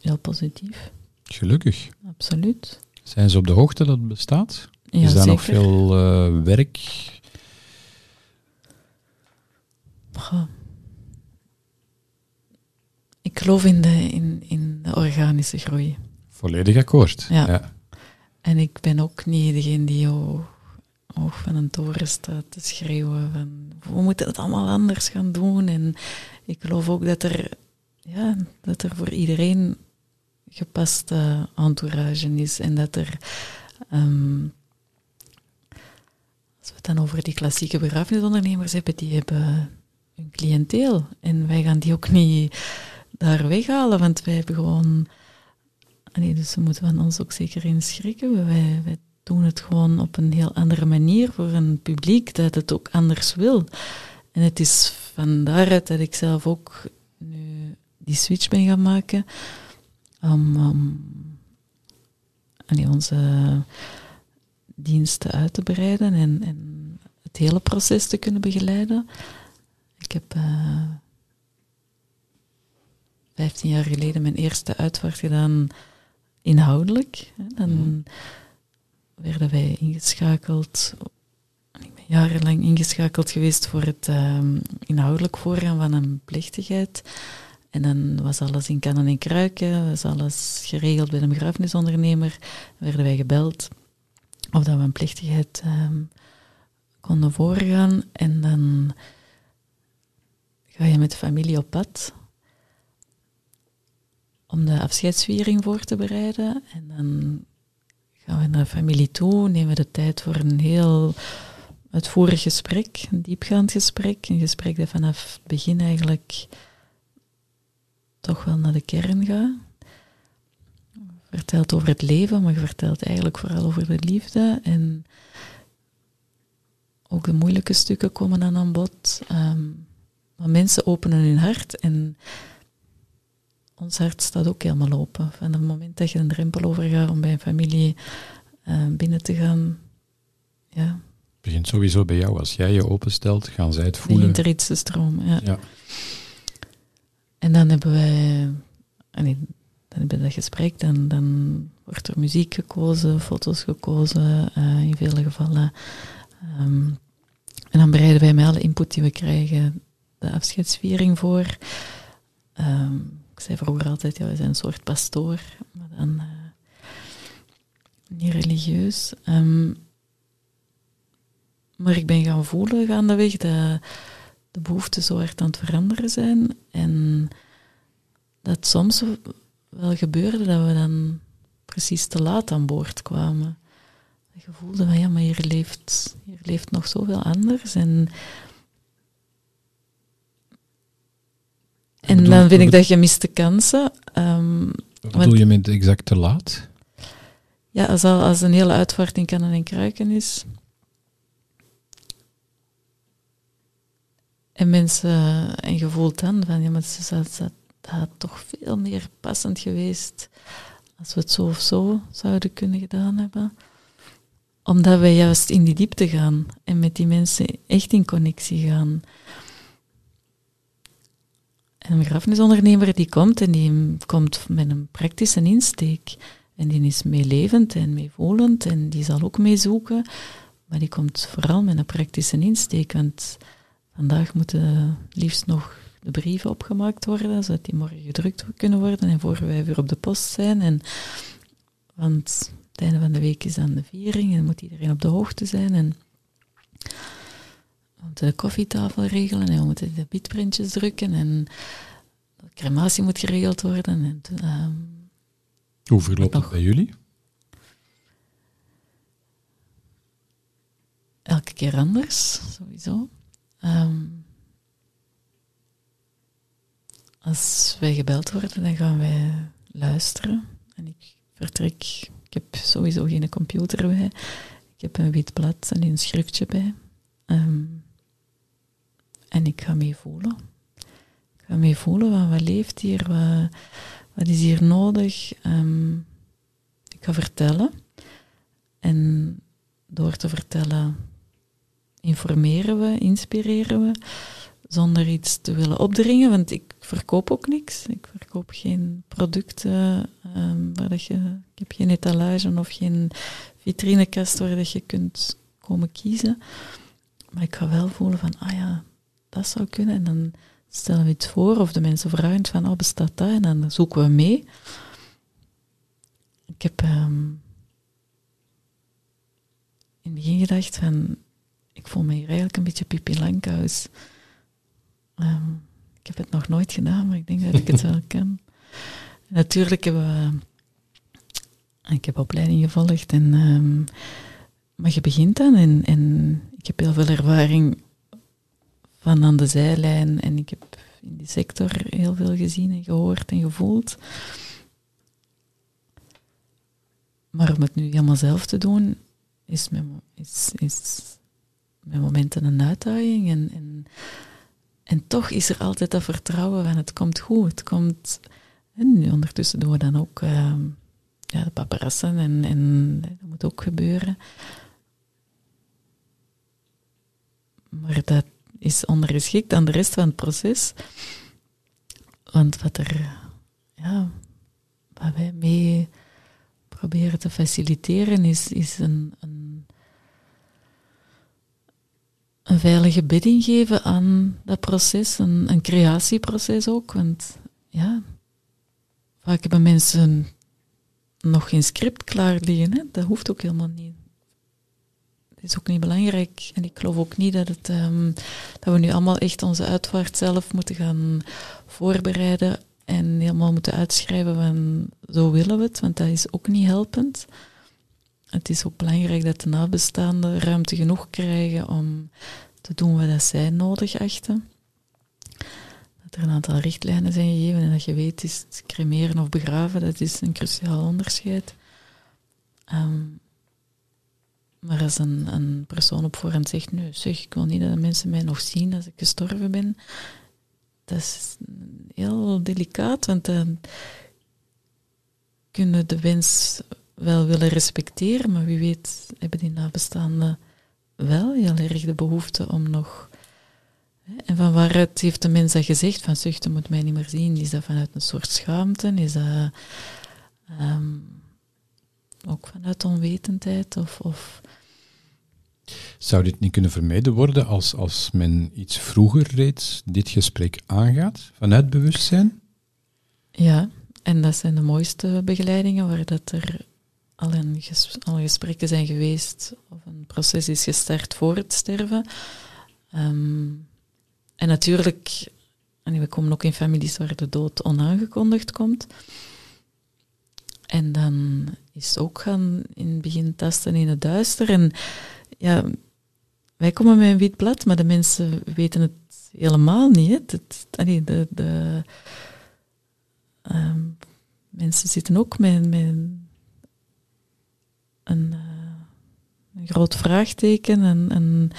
Heel positief, Gelukkig. absoluut. Zijn ze op de hoogte dat het bestaat? Ja, is daar nog veel eh, werk? Goh. Ik geloof in de, in, in de organische groei. Volledig akkoord. Ja. En ik ben ook niet degene die hoog, hoog van een toren staat te schreeuwen van we moeten het allemaal anders gaan doen. En ik geloof ook dat er, ja, dat er voor iedereen gepaste entourage is en dat er, ehm, als we het dan over die klassieke begrafenisondernemers hebben, die hebben hun cliënteel en wij gaan die ook niet daar weghalen, want wij hebben gewoon Nee, dus ze moeten van ons ook zeker eens schrikken. Wij, wij doen het gewoon op een heel andere manier voor een publiek dat het ook anders wil. En het is van daaruit dat ik zelf ook nu die switch ben gaan maken om, onze diensten uit te breiden en, en het hele proces te kunnen begeleiden. Ik heb eh 15 jaar geleden mijn eerste uitvaart gedaan inhoudelijk. Dan werden wij ingeschakeld. Ik ben jarenlang ingeschakeld geweest voor het ehm, inhoudelijk voorgaan van een plechtigheid. En dan was alles in kannen en kruiken, was alles geregeld bij een begrafenisondernemer. Dan werden wij gebeld of dat we een plechtigheid ehm, konden voorgaan. En dan ga je met de familie op pad om de afscheidsviering voor te bereiden. En dan gaan we naar de familie toe, nemen we de tijd voor een heel uitvoerig gesprek, een diepgaand gesprek. Een gesprek dat vanaf het begin eigenlijk toch wel naar de kern gaat. Je vertelt over het leven, maar je vertelt eigenlijk vooral over de liefde. En ook de moeilijke stukken komen aan bod. Mensen openen hun hart en ons hart staat ook helemaal open. Van het moment dat je een drempel overgaat om bij een familie uh, binnen te gaan, ja, Het begint sowieso bij jou. Als jij je openstelt, gaan zij het voelen. begint er iets te stromen. Ja. Ja. En dan hebben wij, in- dan hebben we dat gesprek, dan, dan wordt er muziek gekozen, foto's gekozen, eh, in vele gevallen. Ehm, en dan bereiden wij met alle input die we krijgen de afscheidsviering voor. Ehm, ik zei vroeger altijd, ja, we zijn een soort pastoor, maar dan eh, niet religieus. Ehm, maar ik ben gaan voelen gaandeweg dat de behoeften zo hard aan het veranderen zijn. En dat soms wel gebeurde dat we dan precies te laat aan boord kwamen. Dat je voelde van ja, maar hier leeft, hier leeft nog zoveel anders. En, en bedoel- dan vind ik dat je mist de kansen. Ehm, Wat bedoel je met exact te laat? ja, als, al, als een hele uitvaart in kannen en kruiken is. En mensen, en je voelt dan van, ja, maar ze- dat had toch veel meer passend geweest als we het zo of zo zouden kunnen gedaan hebben. Omdat wij juist in die diepte gaan en met die mensen echt in connectie gaan. En een begrafenisondernemer die komt en die komt met een praktische insteek. En die is meelevend en meevolend en die zal ook meezoeken. Maar die komt vooral met een praktische insteek. Want vandaag moeten liefst nog de brieven opgemaakt worden, zodat die morgen gedrukt kunnen worden en voor wij weer op de post zijn. En, want het einde van de week is dan de viering en moet iedereen op de hoogte zijn. En de koffietafel regelen en we moeten de bietprintjes drukken en de crematie moet geregeld worden. En, ehm, Hoe verloopt nog? bij jullie? elke keer anders, sowieso. Ehm, als wij gebeld worden, dan gaan wij luisteren. En ik vertrek, ik heb sowieso geen computer bij. Ik heb een wit blad en een schriftje bij. Ehm, en ik ga mee voelen. Ik ga mee voelen wat leeft hier, wat, wat is hier nodig. Ehm, ik ga vertellen. En door te vertellen informeren we, inspireren we, zonder iets te willen opdringen, want ik verkoop ook niks. Ik verkoop geen producten, ehm, waar dat je, ik heb geen etalage of geen vitrinekast waar dat je kunt komen kiezen. Maar ik ga wel voelen van, ah ja, dat zou kunnen. En dan stellen we iets voor, of de mensen vragen van, oh, bestaat dat? En dan zoeken we mee. Ik heb ehm, in het begin gedacht van, ik voel me hier eigenlijk een beetje Pippi Langkous. Ehm, ik heb het nog nooit gedaan, maar ik denk dat ik het wel kan. En natuurlijk hebben we... Ik heb opleiding gevolgd, en, ehm, maar je begint dan en, en ik heb heel veel ervaring van aan de zijlijn en ik heb in die sector heel veel gezien en gehoord en gevoeld. Maar om het nu helemaal zelf te doen, is mo- is, is momenten een uitdaging. En, en, en toch is er altijd dat vertrouwen van het komt goed. Het komt, en nu ondertussen doen we dan ook ehm, ja, de paparazzen en, en dat moet ook gebeuren. Maar dat is ondergeschikt aan de rest van het proces. Want wat er, ja, wat wij mee proberen te faciliteren is, is een, een, veilige bedding geven aan dat proces, een, een creatieproces ook. Want ja, vaak hebben mensen nog geen script klaar liggen. Hè? Dat hoeft ook helemaal niet. Is ook niet belangrijk. En ik geloof ook niet dat, het, ehm, dat we nu allemaal echt onze uitvaart zelf moeten gaan voorbereiden en helemaal moeten uitschrijven van zo willen we het, want dat is ook niet helpend. Het is ook belangrijk dat de nabestaanden ruimte genoeg krijgen om te doen wat zij nodig achten. Dat er een aantal richtlijnen zijn gegeven en dat je weet, is cremeren of begraven, dat is een cruciaal onderscheid. Ehm, maar als een, een persoon op voorhand zegt, nu zeg, ik wil niet dat mensen mij nog zien als ik gestorven ben, dat is heel delicaat, want dan kunnen de wens wel willen respecteren, maar wie weet hebben die nabestaanden wel heel erg de behoefte om nog... En van waaruit heeft de mens dat gezegd? Van zuchten moet mij niet meer zien. Is dat vanuit een soort schaamte? Is dat ehm, ook vanuit onwetendheid? Of, of zou dit niet kunnen vermeden worden als, als men iets vroeger reeds dit gesprek aangaat, vanuit bewustzijn? Ja, en dat zijn de mooiste begeleidingen, waar dat er al, een al gesprekken zijn geweest, of een proces is gestart voor het sterven. Ehm, en natuurlijk, en we komen ook in families waar de dood onaangekondigd komt. En dan is ook gaan in het begin tasten in het duister. En ja, wij komen met een wit blad, maar de mensen weten het helemaal niet. Het, de, de um, mensen zitten ook met, een, uh, een, groot vraagteken en, en,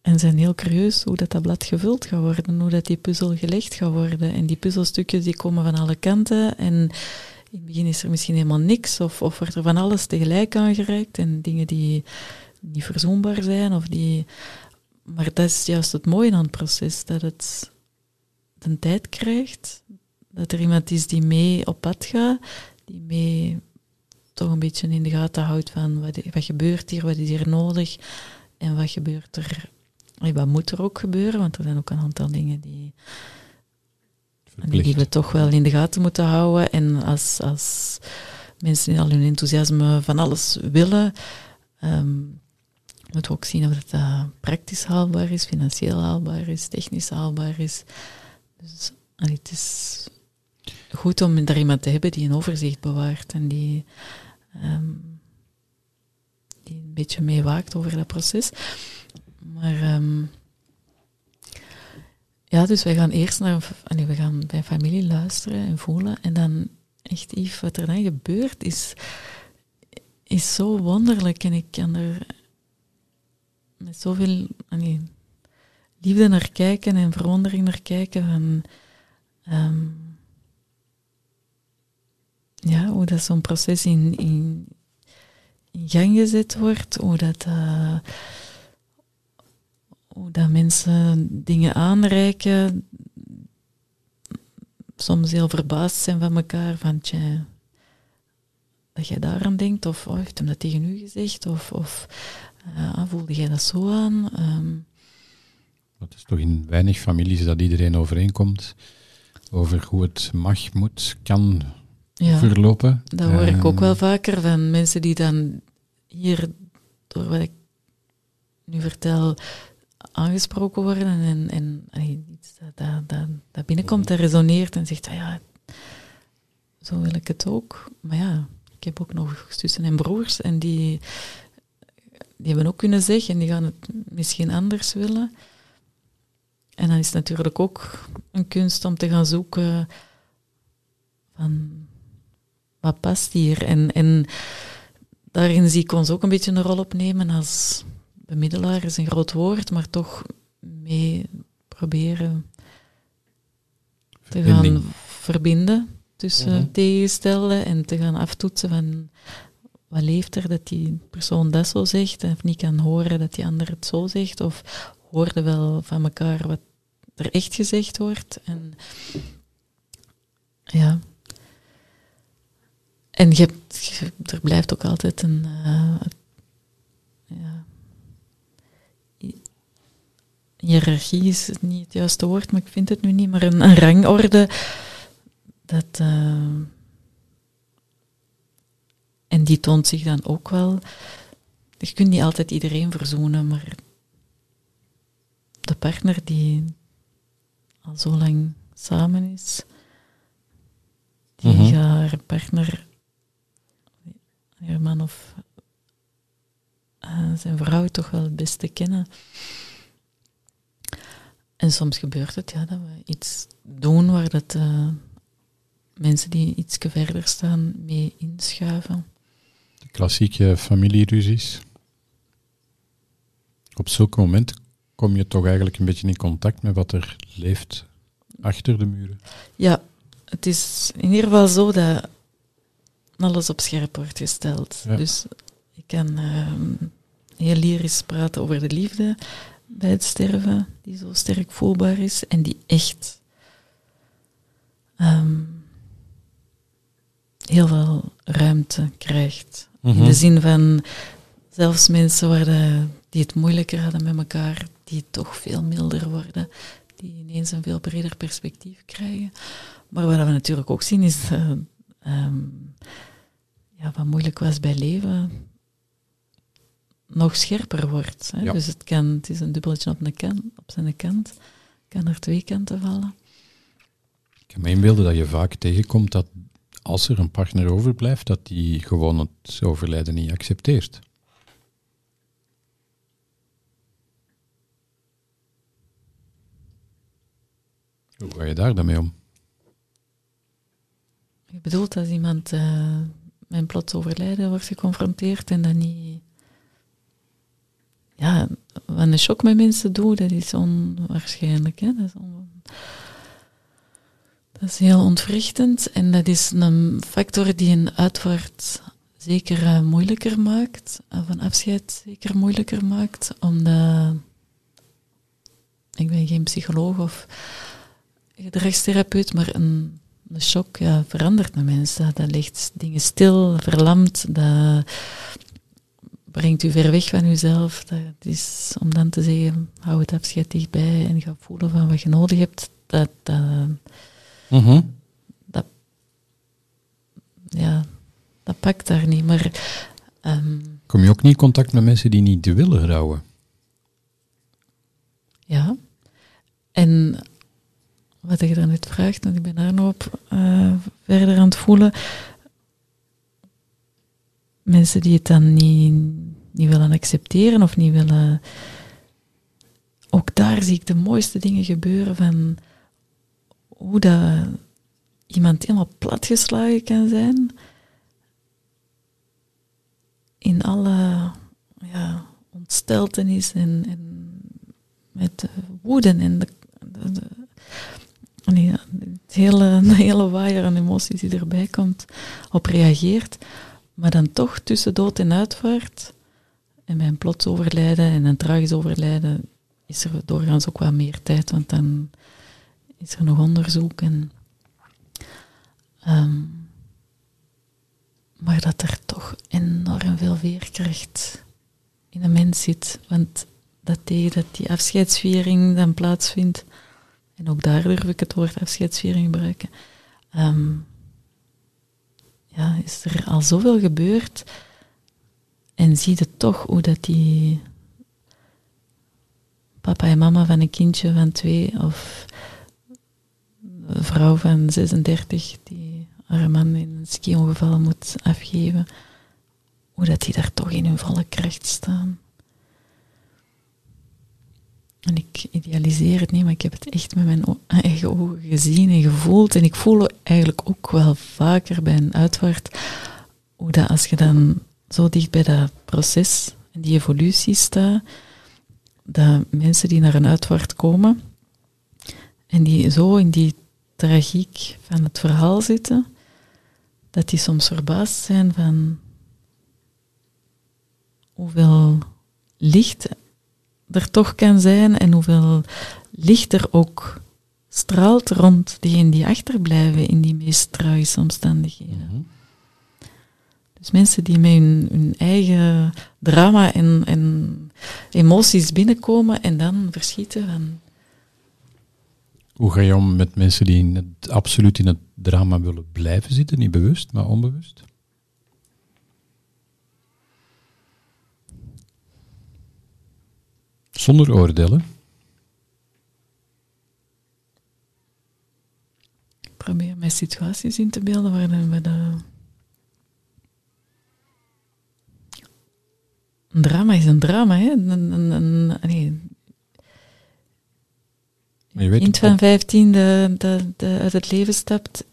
en, zijn heel curieus hoe dat, dat blad gevuld gaat worden, hoe dat die puzzel gelegd gaat worden. En die puzzelstukjes die komen van alle kanten en in het begin is er misschien helemaal niks of, of wordt er van alles tegelijk aangereikt en dingen die niet verzoenbaar zijn. Of die, maar dat is juist het mooie aan het proces, dat het de tijd krijgt. Dat er iemand is die mee op pad gaat, die mee toch een beetje in de gaten houdt van wat, wat gebeurt hier, wat is hier nodig en wat gebeurt er, wat moet er ook gebeuren, want er zijn ook een aantal dingen die, die we toch wel in de gaten moeten houden. En als, als mensen al hun enthousiasme van alles willen, um, moeten we ook zien of dat uh, praktisch haalbaar is, financieel haalbaar is, technisch haalbaar is. Dus het is goed om er iemand te hebben die een overzicht bewaart en die, um, die een beetje meewaakt over dat proces. Maar um, ja, dus wij gaan eerst naar, nee, we gaan bij familie luisteren en voelen. En dan echt Yves, wat er dan gebeurt is, is zo wonderlijk. En ik kan er met zoveel liefde naar kijken en verwondering naar kijken van um, ja, hoe dat zo'n proces in, in, gang gezet wordt, hoe dat, uh, hoe dat mensen dingen aanreiken, soms heel verbaasd zijn van elkaar, van tja, dat jij daaraan denkt, of oh, heeft hem dat tegen u gezegd, of, of uh, voelde jij dat zo aan? Um, het is toch in weinig families dat iedereen overeenkomt over hoe het mag, moet, kan ja, verlopen. Dat hoor ik ook wel vaker van mensen die dan hier, door wat ik nu vertel, aangesproken worden en, en, en iets dat, dat, dat, binnenkomt, dat resoneert en zegt, ah ja, zo wil ik het ook. Maar ja, ik heb ook nog zussen en broers en die die hebben ook kunnen zeggen en die gaan het misschien anders willen. En dan is het natuurlijk ook een kunst om te gaan zoeken van wat past hier. En, en daarin zie ik ons ook een beetje een rol opnemen als bemiddelaar is een groot woord, maar toch mee proberen te gaan verbinden tussen mm tegenstellen en te gaan aftoetsen van wat leeft er dat die persoon dat zo zegt, of niet kan horen dat die ander het zo zegt, of hoorde wel van elkaar wat er echt gezegd wordt. En ja. En je hebt, er blijft ook altijd een. Uh, ja, hiërarchie is niet het juiste woord, maar ik vind het nu niet, maar een, een rangorde. Dat, eh, en die toont zich dan ook wel. Je kunt niet altijd iedereen verzoenen, maar de partner die al zo lang samen is, die Mhm. gaat haar partner, haar man of eh, zijn vrouw toch wel het beste kennen. En soms gebeurt het ja, dat we iets doen waar dat, eh, mensen die iets verder staan mee inschuiven. De klassieke familieruzies. Op zulke momenten kom je toch eigenlijk een beetje in contact met wat er leeft achter de muren. Ja, het is in ieder geval zo dat alles op scherp wordt gesteld. Ja. Dus ik kan ehm, heel lyrisch praten over de liefde bij het sterven, die zo sterk voelbaar is en die echt ehm, heel veel ruimte krijgt. In Mhm. de zin van zelfs mensen waar de, die het moeilijker hadden met elkaar, die toch veel milder worden, die ineens een veel breder perspectief krijgen. Maar wat we natuurlijk ook zien is ehm, ja, wat moeilijk was bij leven, nog scherper wordt. Hè? Ja. Dus het, kan, het is een dubbeltje op, een kant, op zijn kant. Kan er twee kanten vallen. Ik kan me inbeelden dat je vaak tegenkomt dat als er een partner overblijft, dat die gewoon het overlijden niet accepteert. Hoe ga je daar dan mee om? Je bedoelt als iemand eh, met een plots overlijden wordt geconfronteerd en dat niet... Ja, wat een shock met mensen doet, dat is onwaarschijnlijk. Hè? Dat, is heel ontwrichtend en dat is een factor die een uitvaart zeker eh, moeilijker maakt, of een afscheid zeker moeilijker maakt, omdat... Ik ben geen psycholoog of gedragstherapeut, maar een, een shock ja, verandert een mens. Dat, legt dingen stil, verlamt, dat brengt u ver weg van uzelf. Dat is om dan te zeggen, hou het afscheid dichtbij en ga voelen van wat je nodig hebt. Dat, dat, ja, dat pakt daar niet. Maar ehm, Kom je ook niet in contact met mensen die niet willen rouwen? Ja. En wat je daarnet vraagt, want ik ben daar nog op eh, verder aan het voelen. Mensen die het dan niet, niet willen accepteren of niet willen. Ook daar zie ik de mooiste dingen gebeuren van hoe dat iemand helemaal platgeslagen kan zijn. In alle ja, ontsteltenis en, met de woede en de, hele, de hele waaier aan emoties die erbij komt, op reageert. Maar dan toch tussen dood en uitvaart, en mijn plots overlijden en een tragisch overlijden, is er doorgaans ook wat meer tijd, want dan is er nog onderzoek. En, ehm, maar dat er toch enorm veel veerkracht in een mens zit. Want dat tegen dat die afscheidsviering dan plaatsvindt, en ook daar durf ik het woord afscheidsviering gebruiken, ehm, ja, is er al zoveel gebeurd. En zie je toch hoe dat die papa en mama van een kindje van twee of een vrouw van 36 die haar man in een ski-ongeval moet afgeven, hoe dat die daar toch in hun volle kracht staan. En ik idealiseer het niet, maar ik heb het echt met mijn eigen ogen gezien en gevoeld. En ik voel eigenlijk ook wel vaker bij een uitvaart hoe dat als je dan zo dicht bij dat proces en die evolutie staat, dat mensen die naar een uitvaart komen en die zo in die tragiek van het verhaal zitten, dat die soms verbaasd zijn van hoeveel licht er toch kan zijn en hoeveel licht er ook straalt rond diegenen die achterblijven in die meest tragische omstandigheden. Dus mensen die met hun, hun eigen drama en, en emoties binnenkomen en dan verschieten van... Hoe ga je om met mensen die in het, absoluut in het drama willen blijven zitten? Niet bewust, maar onbewust? Zonder oordelen. Ik probeer mij situaties in te beelden waarin we de... Een drama is een drama, hè? Een, een, een, nee, Maar je weet kind van 15 dat uit het leven stapt,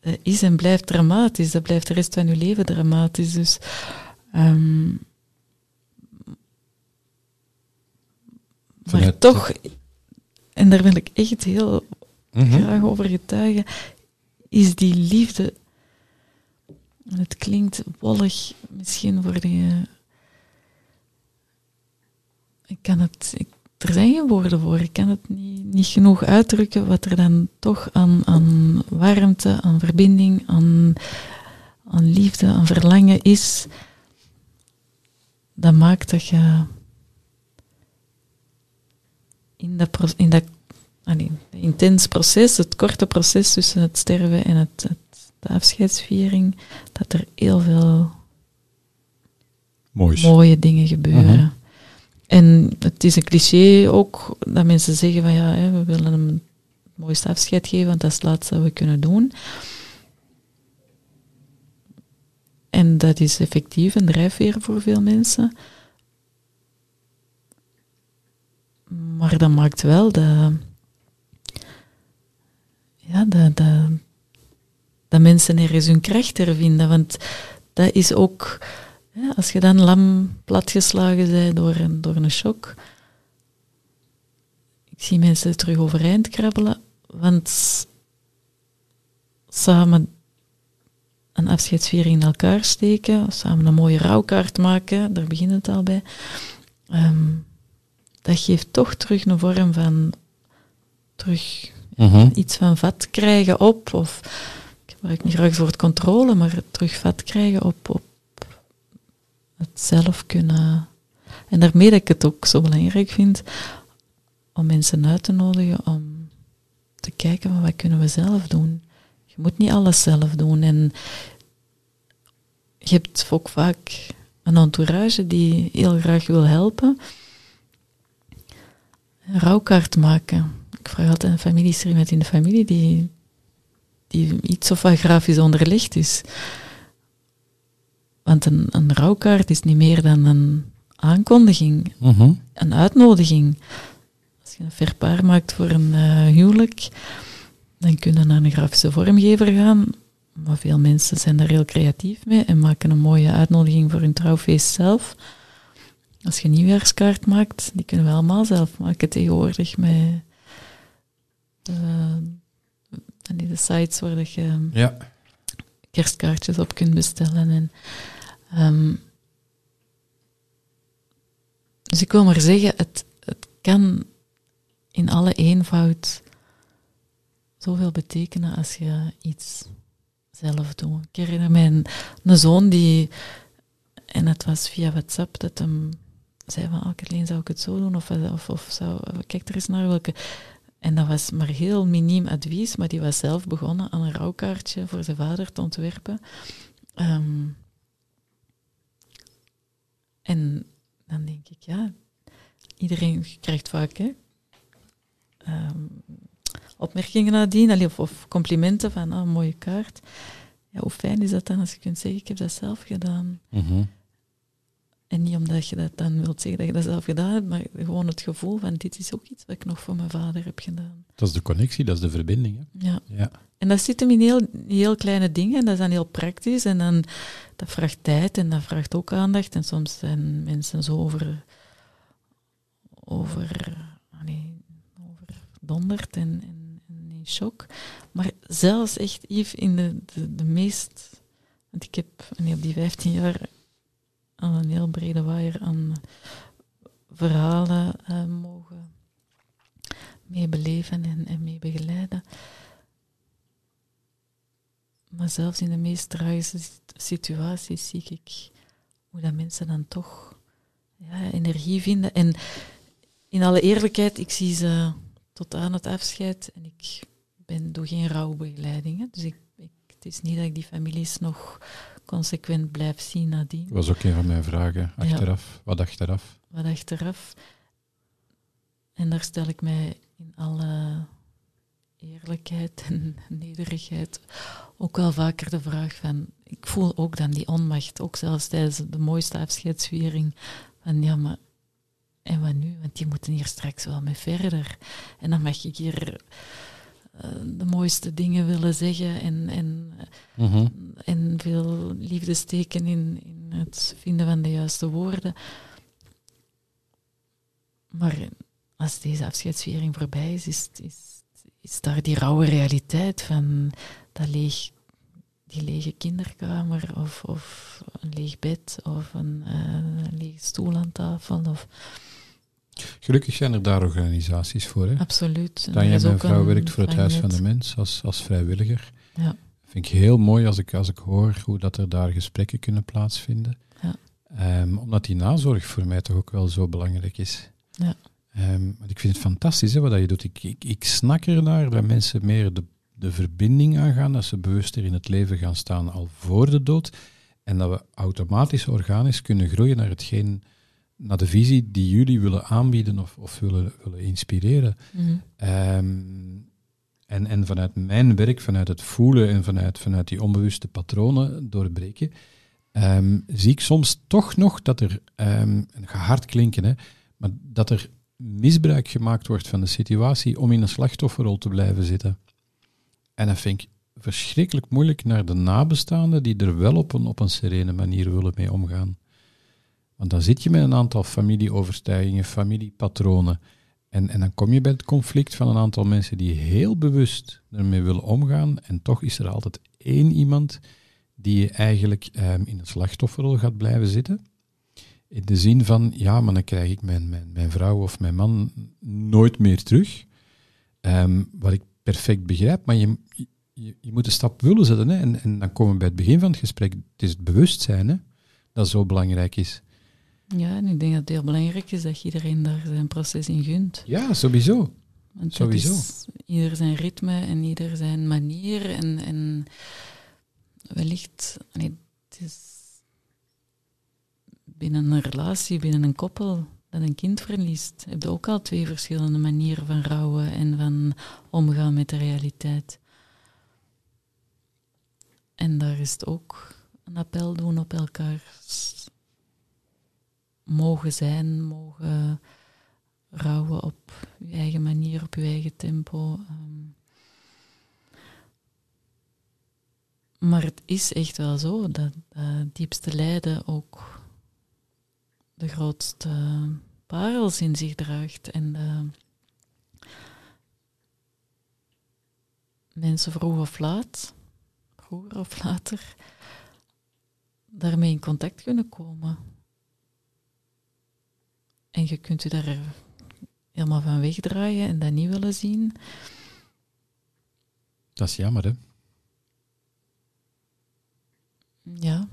dat is en blijft dramatisch. Dat blijft de rest van je leven dramatisch. Dus, maar toch, en daar wil ik echt heel Mhm. graag over getuigen, is die liefde. Het klinkt wollig misschien voor die. Ik kan het. Ik, er zijn geen woorden voor. Ik kan het niet, niet genoeg uitdrukken wat er dan toch aan, aan warmte, aan verbinding, aan, aan liefde, aan verlangen is. Dat maakt dat je in dat, pro- in dat allee, het intens proces, het korte proces tussen het sterven en het, het, de afscheidsviering, dat er heel veel Moois. mooie dingen gebeuren. Mhm. En het is een cliché ook dat mensen zeggen van ja, hè, we willen hem het mooiste afscheid geven, want dat is het laatste dat we kunnen doen. En dat is effectief een drijfveer voor veel mensen. Maar dat maakt wel dat, ja, dat, dat, dat mensen ergens hun kracht hervinden. Want dat is ook, als je dan lam platgeslagen bent door een, door een shock. Ik zie mensen terug overeind krabbelen, want samen een afscheidsviering in elkaar steken, samen een mooie rouwkaart maken, daar begint het al bij. Ehm, dat geeft toch terug een vorm van terug Mhm. iets van vat krijgen op, of ik gebruik niet graag het woord controle, maar terug vat krijgen op, op het zelf kunnen. En daarmee dat ik het ook zo belangrijk vind om mensen uit te nodigen om te kijken van wat kunnen we zelf doen. Je moet niet alles zelf doen. En je hebt ook vaak een entourage die heel graag wil helpen. Een rouwkaart maken. Ik vraag altijd een familie, is er iemand in de familie die, die iets of wat grafisch onderlegd is? Want een, een rouwkaart is niet meer dan een aankondiging, Mhm. een uitnodiging. Als je een verpaar maakt voor een eh, huwelijk, dan kun je naar een grafische vormgever gaan. Maar veel mensen zijn daar heel creatief mee en maken een mooie uitnodiging voor hun trouwfeest zelf. Als je een nieuwjaarskaart maakt, die kunnen we allemaal zelf maken tegenwoordig met die de sites waar je Ja. kerstkaartjes op kunt bestellen. En, ehm, dus ik wil maar zeggen, het, het kan in alle eenvoud zoveel betekenen als je iets zelf doet. Ik herinner mij een, een zoon die, en het was via WhatsApp, dat hem zei van, oh Kathleen, zou ik het zo doen? Of, of, of zou, kijk er eens naar welke... En dat was maar heel miniem advies, maar die was zelf begonnen aan een rouwkaartje voor zijn vader te ontwerpen. Ehm, en dan denk ik, ja, iedereen krijgt vaak hè, ehm, opmerkingen nadien, of, complimenten van, oh, mooie kaart. Ja, hoe fijn is dat dan als je kunt zeggen, ik heb dat zelf gedaan. Mhm. En niet omdat je dat dan wilt zeggen dat je dat zelf gedaan hebt, maar gewoon het gevoel van, dit is ook iets wat ik nog voor mijn vader heb gedaan. Dat is de connectie, dat is de verbinding. Hè? Ja. Ja. En dat zit hem in heel, heel kleine dingen en dat is dan heel praktisch en dan, dat vraagt tijd en dat vraagt ook aandacht en soms zijn mensen zo over, over, ah nee, overdonderd en, en, en in shock. Maar zelfs echt, Yves, in de, de, de meest, want ik heb nee, op die 15 jaar aan een heel brede waaier aan verhalen eh, mogen mee beleven en, en mee begeleiden. Maar zelfs in de meest tragische sit- situaties zie ik hoe dat mensen dan toch ja, energie vinden. En in alle eerlijkheid, ik zie ze tot aan het afscheid en ik ben, doe geen rouwbegeleiding. Dus ik, ik, het is niet dat ik die families nog consequent blijf zien nadien. Dat was ook een van mijn vragen achteraf. Wat achteraf? Wat achteraf. En daar stel ik mij in alle eerlijkheid en nederigheid ook wel vaker de vraag van... Ik voel ook dan die onmacht, ook zelfs tijdens de mooiste afscheidsviering, van ja, maar en wat nu? Want die moeten hier straks wel mee verder. En dan mag ik hier de mooiste dingen willen zeggen en, en, Mhm. en veel liefde steken in, in het vinden van de juiste woorden. Maar als deze afscheidsviering voorbij is, is, is, is daar die rauwe realiteit van dat leeg, die lege kinderkamer of, of een leeg bed of een, eh, een lege stoel aan tafel. Of, Gelukkig zijn er daar organisaties voor. Hè? absoluut. Er is mijn vrouw, werkt voor het Huis van de. Mens als, als vrijwilliger. Ja. vind ik heel mooi als ik, als ik hoor hoe dat er daar gesprekken kunnen plaatsvinden. Ja. Ehm, omdat die nazorg voor mij toch ook wel zo belangrijk is. Ja. Ehm, ik vind het fantastisch hè, wat je doet. Ik, ik, ik snak ernaar dat mensen meer de, de verbinding aangaan, dat ze bewuster in het leven gaan staan al voor de dood. En dat we automatisch organisch kunnen groeien naar hetgeen, naar de visie die jullie willen aanbieden of, of willen, willen inspireren. Mhm. Ehm, en, en vanuit mijn werk, vanuit het voelen en vanuit, vanuit die onbewuste patronen doorbreken, ehm, zie ik soms toch nog dat er, um, en ga hard klinken, hè, maar dat er misbruik gemaakt wordt van de situatie om in een slachtofferrol te blijven zitten. En dat vind ik verschrikkelijk moeilijk naar de nabestaanden die er wel op een, op een serene manier willen mee omgaan. Want dan zit je met een aantal familieovertuigingen, familiepatronen. En, en dan kom je bij het conflict van een aantal mensen die heel bewust ermee willen omgaan. En toch is er altijd één iemand die je eigenlijk ehm, in het slachtofferrol gaat blijven zitten. In de zin van, ja, maar dan krijg ik mijn, mijn, mijn vrouw of mijn man nooit meer terug. Ehm, wat ik perfect begrijp, maar je, je, moet de stap willen zetten. Hè? En, en dan komen we bij het begin van het gesprek. Het is het bewustzijn hè, dat zo belangrijk is. Ja, en ik denk dat het heel belangrijk is dat iedereen daar zijn proces in gunt. Ja, sowieso. Want Sowieso. Is ieder zijn ritme en ieder zijn manier. En, en wellicht, nee, het is binnen een relatie, binnen een koppel dat een kind verliest, heb je ook al twee verschillende manieren van rouwen en van omgaan met de realiteit. En daar is het ook een appel doen op elkaar mogen zijn, mogen rouwen op je eigen manier, op je eigen tempo. ehm. Maar het is echt wel zo dat het diepste lijden ook de grootste parels in zich draagt. En mensen vroeg of laat, vroeger of later, daarmee in contact kunnen komen. En je kunt je daar helemaal van wegdraaien en dat niet willen zien. Dat is jammer, hè? Ja,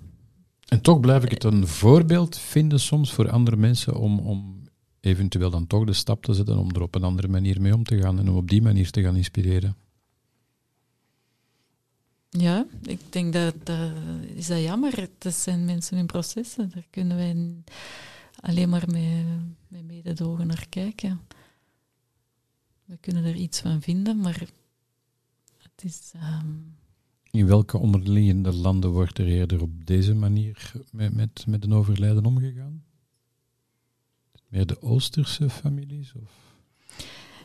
En toch blijf ik het een voorbeeld vinden soms voor andere mensen om, om eventueel dan toch de stap te zetten om er op een andere manier mee om te gaan en om op die manier te gaan inspireren. ja ik denk dat, dat is dat jammer. Dat zijn mensen in processen. Daar kunnen wij alleen maar met, met mededogen naar kijken. We kunnen er iets van vinden, maar het is... ehm, In welke onderliggende landen wordt er eerder op deze manier met, met, met een overlijden omgegaan? Meer de Oosterse families? Of?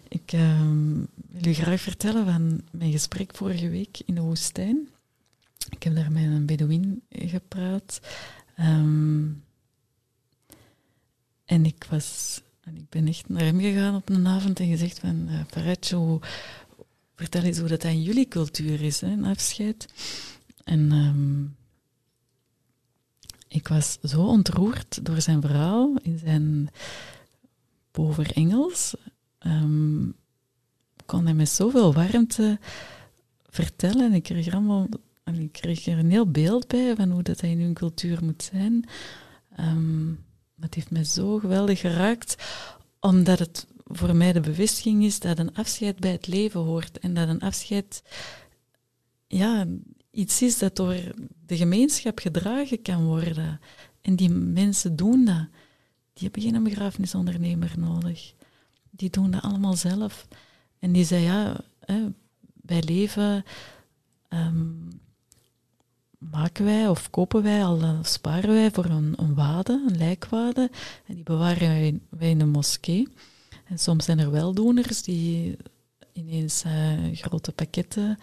Ik ehm, wil u graag vertellen van mijn gesprek vorige week in de woestijn. Ik heb daar met een Bedouin gepraat. Ehm, en ik was... En ik ben echt naar hem gegaan op een avond en gezegd van... Uh, vertel eens hoe dat aan jullie cultuur is, hè, een afscheid. En ehm, ik was zo ontroerd door zijn verhaal in zijn boven Engels ehm, kon hij met zoveel warmte vertellen. En ik kreeg, er allemaal, ik kreeg er een heel beeld bij van hoe dat in hun cultuur moet zijn. Ehm, het heeft mij zo geweldig geraakt, omdat het voor mij de bevestiging is dat een afscheid bij het leven hoort en dat een afscheid ja, iets is dat door de gemeenschap gedragen kan worden. En die mensen doen dat. Die hebben geen begrafenisondernemer nodig. Die doen dat allemaal zelf. En die zei, ja, hè, bij leven ehm, maken wij of kopen wij al, eh, sparen wij voor een, een wade, een lijkwade. En die bewaren wij, wij in de moskee. En soms zijn er weldoeners die ineens eh, grote pakketten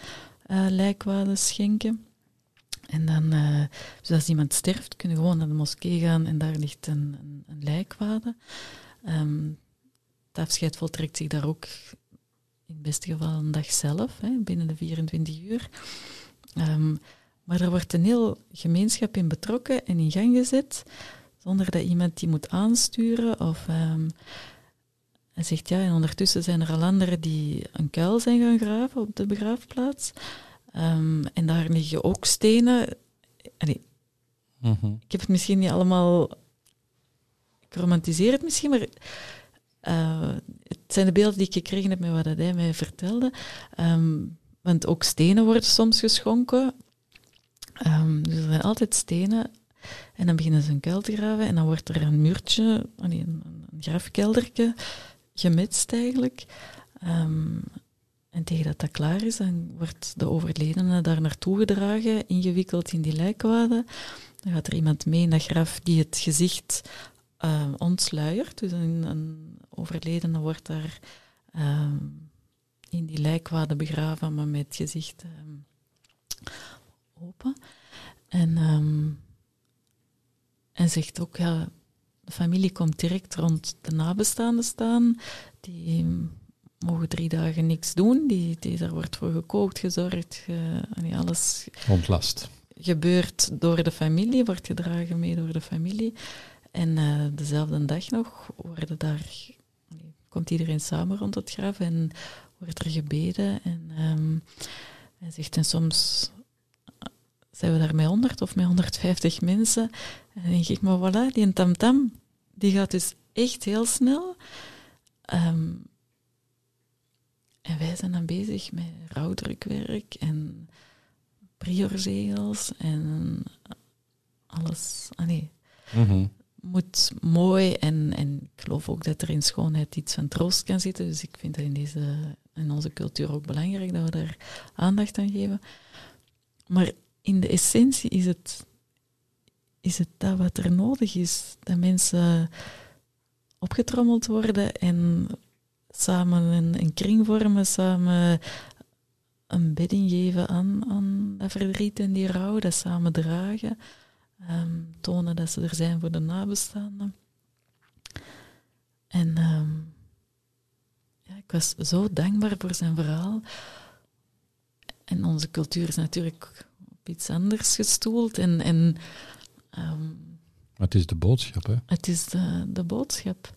eh lijkwade schenken. En dan, eh, dus als iemand sterft, kun je gewoon naar de moskee gaan en daar ligt een, een, een lijkwade. Ehm, het afscheid voltrekt zich daar ook in het beste geval een dag zelf, hè, binnen de 24 uur. Ehm, maar er wordt een heel gemeenschap in betrokken en in gang gezet, zonder dat iemand die moet aansturen. Of ehm hij zegt ja, en ondertussen zijn er al anderen die een kuil zijn gaan graven op de begraafplaats. Ehm, en daar liggen ook stenen. Allee, Mhm. ik heb het misschien niet allemaal. Ik romantiseer het misschien, maar. eh, het zijn de beelden die ik gekregen heb met wat hij mij vertelde. Ehm, want ook stenen worden soms geschonken. Ehm, dus er zijn altijd stenen. En dan beginnen ze een kuil te graven. En dan wordt er een muurtje, een, een grafkeldertje, gemitst eigenlijk. Ehm, en tegen dat dat klaar is, dan wordt de overledene daar naartoe gedragen, ingewikkeld in die lijkwade. Dan gaat er iemand mee in dat graf die het gezicht eh, ontsluiert. Dus een, overledene wordt daar in die lijkwade begraven, maar met gezicht En, ehm, en zegt ook, ja, de familie komt direct rond de nabestaanden staan. Die mogen drie dagen niks doen. Die, die, daar wordt voor gekookt, gezorgd. Ge, allee, alles Ontlast. gebeurt door de familie, wordt gedragen mee door de familie. En eh, dezelfde dag nog worden daar, komt iedereen samen rond het graf en wordt er gebeden. En ehm, hij zegt, en soms zijn we daar met 100 of met 150 mensen. En dan denk ik, maar voilà, die tamtam, die gaat dus echt heel snel. Ehm, en wij zijn dan bezig met rouwdrukwerk en priorzegels en alles. Ah nee, Mhm. moet mooi en, en ik geloof ook dat er in schoonheid iets van troost kan zitten. Dus ik vind dat in, deze, in onze cultuur ook belangrijk dat we daar aandacht aan geven. Maar in de essentie is het, is het dat wat er nodig is. Dat mensen opgetrommeld worden en samen een, een kring vormen, samen een bedding geven aan, aan dat verdriet en die rouw, dat samen dragen. Ehm, tonen dat ze er zijn voor de nabestaanden. En ehm, ik was zo dankbaar voor zijn verhaal. En onze cultuur is natuurlijk iets anders gestoeld. En, en ehm, Maar het is de boodschap, hè? het is de, de boodschap.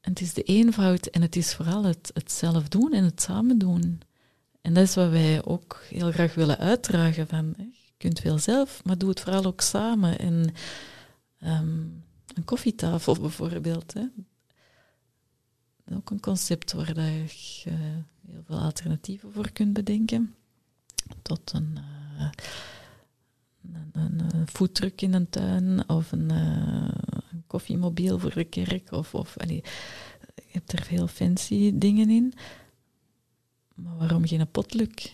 En het is de eenvoud en het is vooral het, het zelf doen en het samen doen. En dat is wat wij ook heel graag willen uitdragen. Van, hè, je kunt veel zelf, maar doe het vooral ook samen. En ehm, een koffietafel bijvoorbeeld. Hè. Dat is ook een concept waar je heel veel alternatieven voor kunt bedenken. Tot een, eh, een, een, een in een tuin of een, eh, een koffiemobiel voor de kerk. Of, of, je hebt er veel fancy dingen in. Maar waarom geen potluck?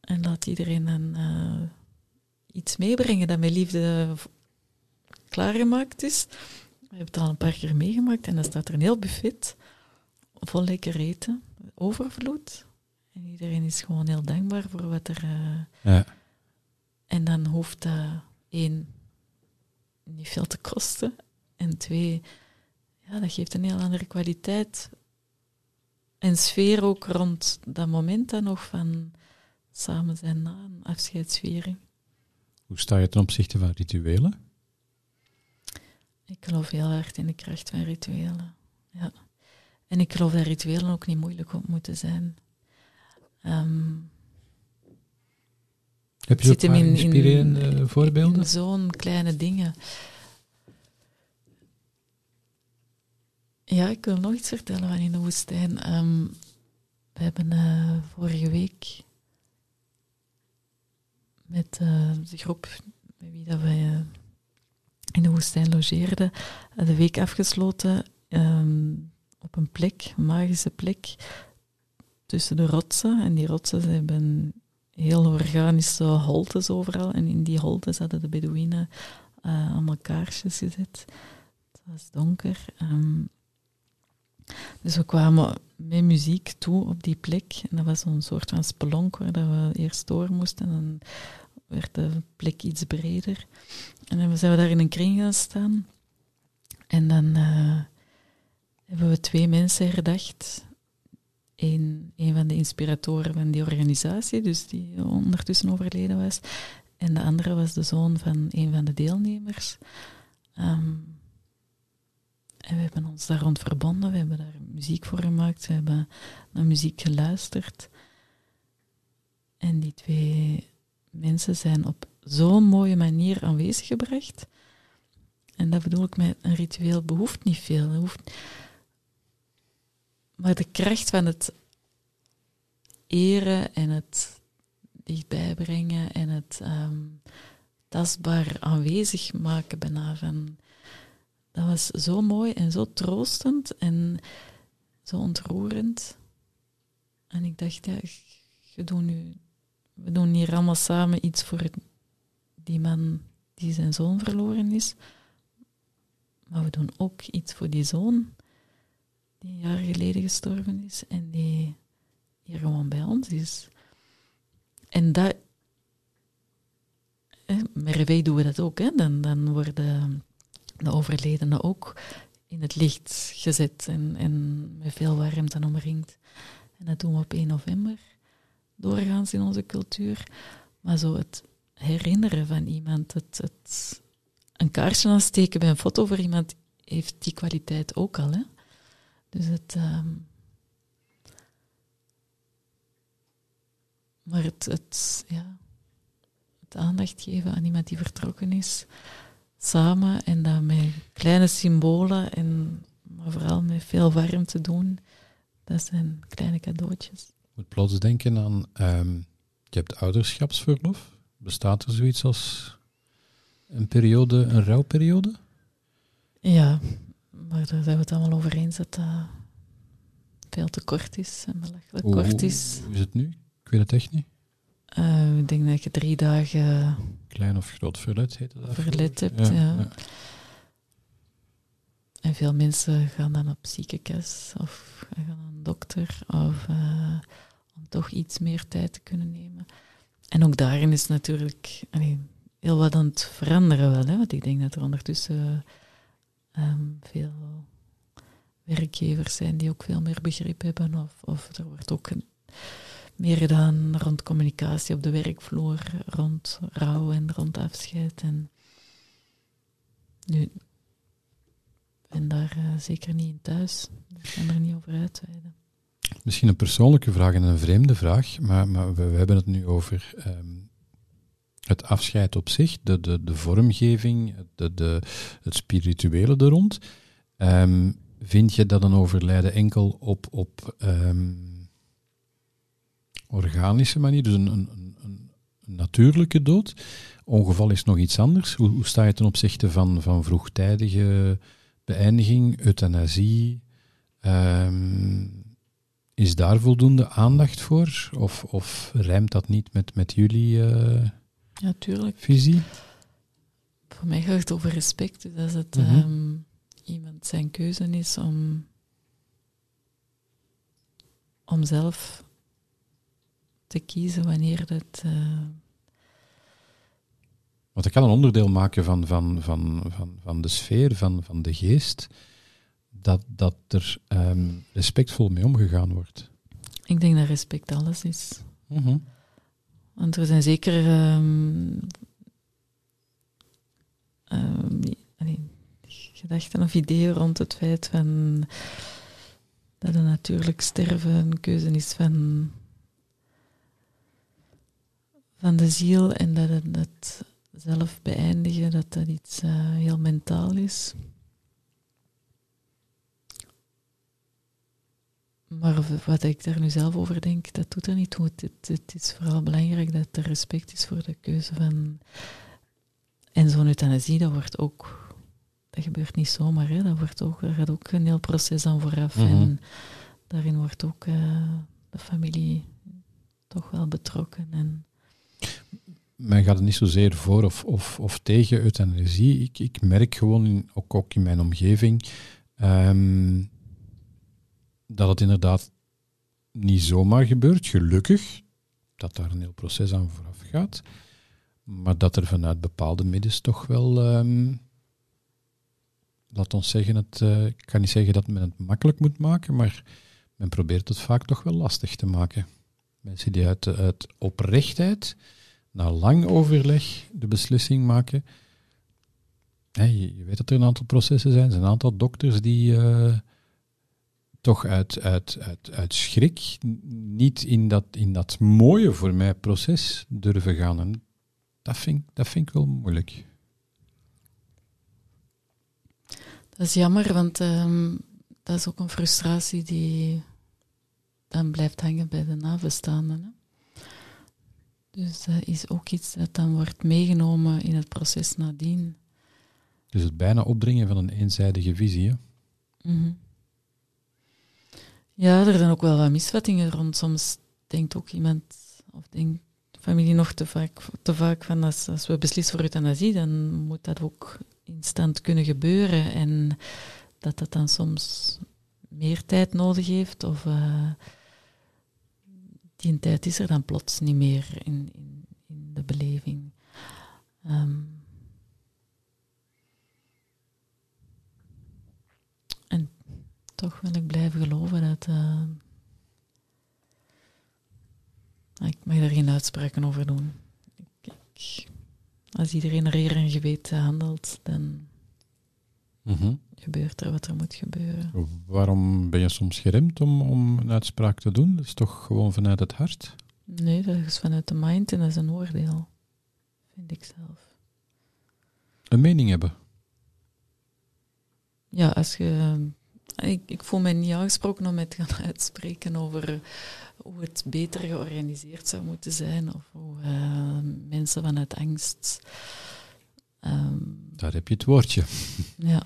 En laat iedereen dan eh, iets meebrengen dat met liefde klaargemaakt is. We hebben het al een paar keer meegemaakt en dan staat er een heel buffet vol lekker eten, overvloed. En iedereen is gewoon heel dankbaar voor wat er... eh, Ja. en dan hoeft dat één niet veel te kosten. En twee, ja, dat geeft een heel andere kwaliteit en sfeer ook rond dat moment dan nog van samen zijn na een afscheidsviering. Hoe sta je ten opzichte van rituelen? Ik geloof heel hard in de kracht van rituelen. Ja. En ik geloof dat rituelen ook niet moeilijk op moeten zijn. Ehm, Heb je Zit hem in- in- inspirerende voorbeelden? in zo'n kleine dingen. Ja, ik wil nog iets vertellen van in de woestijn. Ehm, we hebben eh, vorige week met eh, de groep met wie dat wij eh, in de woestijn logeerden, de week afgesloten ehm, op een plek, een magische plek, tussen de rotsen. En die rotsen ze hebben heel organische holtes overal. En in die holtes hadden de Bedouinen eh, allemaal kaarsjes gezet. Het was donker. ehm. dus we kwamen met muziek toe op die plek. En dat was zo'n soort van spelonk waar we eerst door moesten. En dan werd de plek iets breder. En dan zijn we daar in een kring gaan staan. En dan eh, hebben we twee mensen herdacht. Een van de inspiratoren van die organisatie, dus die ondertussen overleden was. En de andere was de zoon van een van de deelnemers. Ehm, en we hebben ons daar rond verbonden, we hebben daar muziek voor gemaakt, we hebben naar muziek geluisterd. En die twee mensen zijn op zo'n mooie manier aanwezig gebracht. En dat bedoel ik met een ritueel behoeft niet veel. Hoeft... Maar de kracht van het eren en het dichtbij brengen en het ehm, tastbaar aanwezig maken bijna van... Dat was zo mooi en zo troostend en zo ontroerend. En ik dacht, ja, nu, we doen hier allemaal samen iets voor die man die zijn zoon verloren is. Maar we doen ook iets voor die zoon die een jaar geleden gestorven is en die hier gewoon bij ons is. En dat... hè, doen we dat ook. Hè. Dan, dan worden de overledenen ook in het licht gezet en, en met veel warmte omringd. En dat doen we op 1 november, doorgaans in onze cultuur. Maar zo het herinneren van iemand, het, het een kaarsje aansteken bij een foto voor iemand, heeft die kwaliteit ook al. Hè? Dus het... ehm, maar het, het, ja, het aandacht geven aan iemand die vertrokken is, samen en dat met kleine symbolen en maar vooral met veel warmte doen, dat zijn kleine cadeautjes. Ik moet plots denken aan, ehm, je hebt ouderschapsverlof. Bestaat er zoiets als een periode, een rouwperiode? Ja, maar daar zijn we het allemaal over eens dat dat veel te kort is en belachelijk Hoe- kort is. Hoe is het nu? Ik weet het echt niet. Eh, ik denk dat je drie dagen Klein of groot verlet heette dat? verlet hebt. Ja, En veel mensen gaan dan op ziekenkast of gaan naar een dokter of eh, om toch iets meer tijd te kunnen nemen. En ook daarin is natuurlijk allee, heel wat aan het veranderen wel. Hè? Want ik denk dat er ondertussen ehm, veel werkgevers zijn die ook veel meer begrip hebben. Of, of er wordt ook meer gedaan rond communicatie op de werkvloer, rond rouw en rond afscheid. En nu, ik ben daar eh, zeker niet in thuis. Ik kan er niet over uitweiden. Misschien een persoonlijke vraag en een vreemde vraag, maar, maar we, we hebben het nu over ehm, het afscheid op zich, de, de, de vormgeving, de, de, het spirituele er rond. Ehm, vind je dat een overlijden enkel op, op ehm, organische manier, dus een, een, een, natuurlijke dood? Ongeval is nog iets anders. Hoe, hoe sta je ten opzichte van, van vroegtijdige beëindiging, euthanasie? Ehm, is daar voldoende aandacht voor? Of, of rijmt dat niet met, met jullie eh, Ja, tuurlijk. visie? Voor mij gaat het over respect. Dus als het ehm, iemand zijn keuze is om, om zelf te kiezen wanneer dat. eh, Want dat kan een onderdeel maken van, van, van, van, van de sfeer, van, van de geest, dat, dat er ehm, respectvol mee omgegaan wordt. ik denk dat respect alles is. Mhm. Want er zijn zeker ehm, ehm, gedachten of ideeën rond het feit van dat een natuurlijk sterven een keuze is van, van de ziel en dat het, het zelf beëindigen, dat dat iets eh, heel mentaal is. Maar wat ik daar nu zelf over denk, dat doet er niet toe. Het, het, het is vooral belangrijk dat er respect is voor de keuze van... En zo'n euthanasie, dat wordt ook... Dat gebeurt niet zomaar, hè. Dat wordt ook, daar gaat ook een heel proces aan vooraf. Mhm. En daarin wordt ook eh, de familie toch wel betrokken. En mij gaat het niet zozeer voor of, of, of tegen euthanasie. Ik, ik merk gewoon, in, ook, ook in mijn omgeving, ehm, dat het inderdaad niet zomaar gebeurt. Gelukkig dat daar een heel proces aan vooraf gaat. Maar dat er vanuit bepaalde middens toch wel, ehm, laat ons zeggen, het, eh, ik kan niet zeggen dat men het makkelijk moet maken, maar men probeert het vaak toch wel lastig te maken. Mensen die uit, uit oprechtheid na lang overleg de beslissing maken. Je, je weet dat er een aantal processen zijn. Er zijn een aantal dokters die eh, toch uit, uit, uit, uit schrik niet in dat, in dat mooie voor mij proces durven gaan. En dat vind, ik- dat vind ik wel moeilijk. dat is jammer, want ehm, dat is ook een frustratie die dan blijft hangen bij de nabestaanden. Hè? Dus dat is ook iets dat dan wordt meegenomen in het proces nadien. Dus het bijna opdringen van een eenzijdige visie. Hè? Mhm. Ja, er zijn ook wel wat misvattingen rond. Soms denkt ook iemand, of denkt de familie nog te vaak, te vaak van als, we beslissen voor euthanasie, dan moet dat ook instant kunnen gebeuren. En dat dat dan soms meer tijd nodig heeft, of eh, die tijd is er dan plots niet meer in, in, in de beleving. Ehm, en toch wil ik blijven geloven dat. eh, ik mag daar geen uitspraken over doen. Ik, ik- als iedereen er eer en geweten handelt, dan gebeurt er wat er moet gebeuren. Waarom ben je soms geremd om, om een uitspraak te doen? Dat is toch gewoon vanuit het hart? Nee, dat is vanuit de mind en dat is een oordeel. Vind ik zelf. Een mening hebben. Ja, als je. Ik, ik voel mij niet aangesproken om het te gaan uitspreken over hoe het beter georganiseerd zou moeten zijn. Of hoe eh, mensen vanuit angst. ehm, Daar heb je het woordje. ja,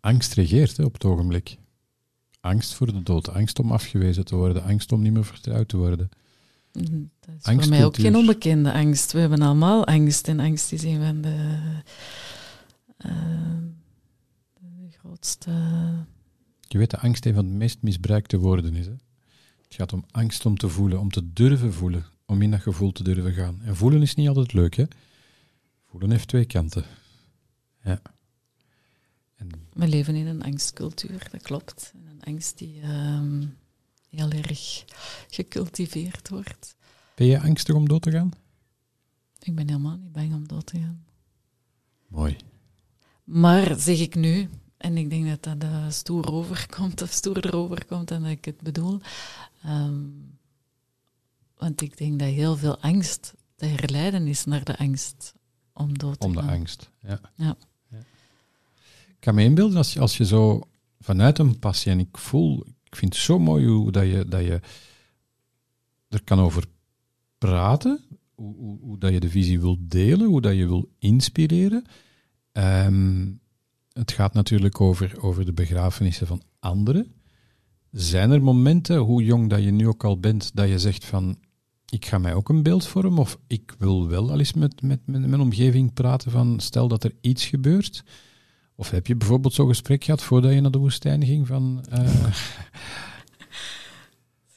Angst regeert hè, op het ogenblik. Angst voor de dood, angst om afgewezen te worden, angst om niet meer vertrouwd te worden. mhm, dat is voor mij ook geen onbekende angst. We hebben allemaal angst. En angst is een van de, eh, grootste. Je weet dat angst een van de meest misbruikte woorden is. Hè? Het gaat om angst om te voelen, om te durven voelen, om in dat gevoel te durven gaan. En voelen is niet altijd leuk, hè? Voelen heeft twee kanten. Ja. En We leven in een angstcultuur, dat klopt. En een angst die ehm, heel erg gecultiveerd wordt. ben je angstig om dood te gaan? Ik ben helemaal niet bang om dood te gaan. Mooi. Maar zeg ik nu, en ik denk dat dat eh, stoer overkomt, of stoerder overkomt dan dat ik het bedoel. ehm, want ik denk dat heel veel angst te herleiden is naar de angst om dood te Om de angst. Ja. Ja. Ik kan me inbeelden als je, als je zo vanuit een passie, en ik voel, ik vind het zo mooi hoe dat je, dat je er kan over praten, hoe, hoe, hoe dat je de visie wil delen, hoe dat je wil inspireren. Ehm, het gaat natuurlijk over, over de begrafenissen van anderen. Zijn er momenten, hoe jong dat je nu ook al bent, dat je zegt van, ik ga mij ook een beeld vormen, of ik wil wel al eens met, met, met mijn omgeving praten van, stel dat er iets gebeurt. Of heb je bijvoorbeeld zo'n gesprek gehad voordat je naar de woestijn ging van... eh,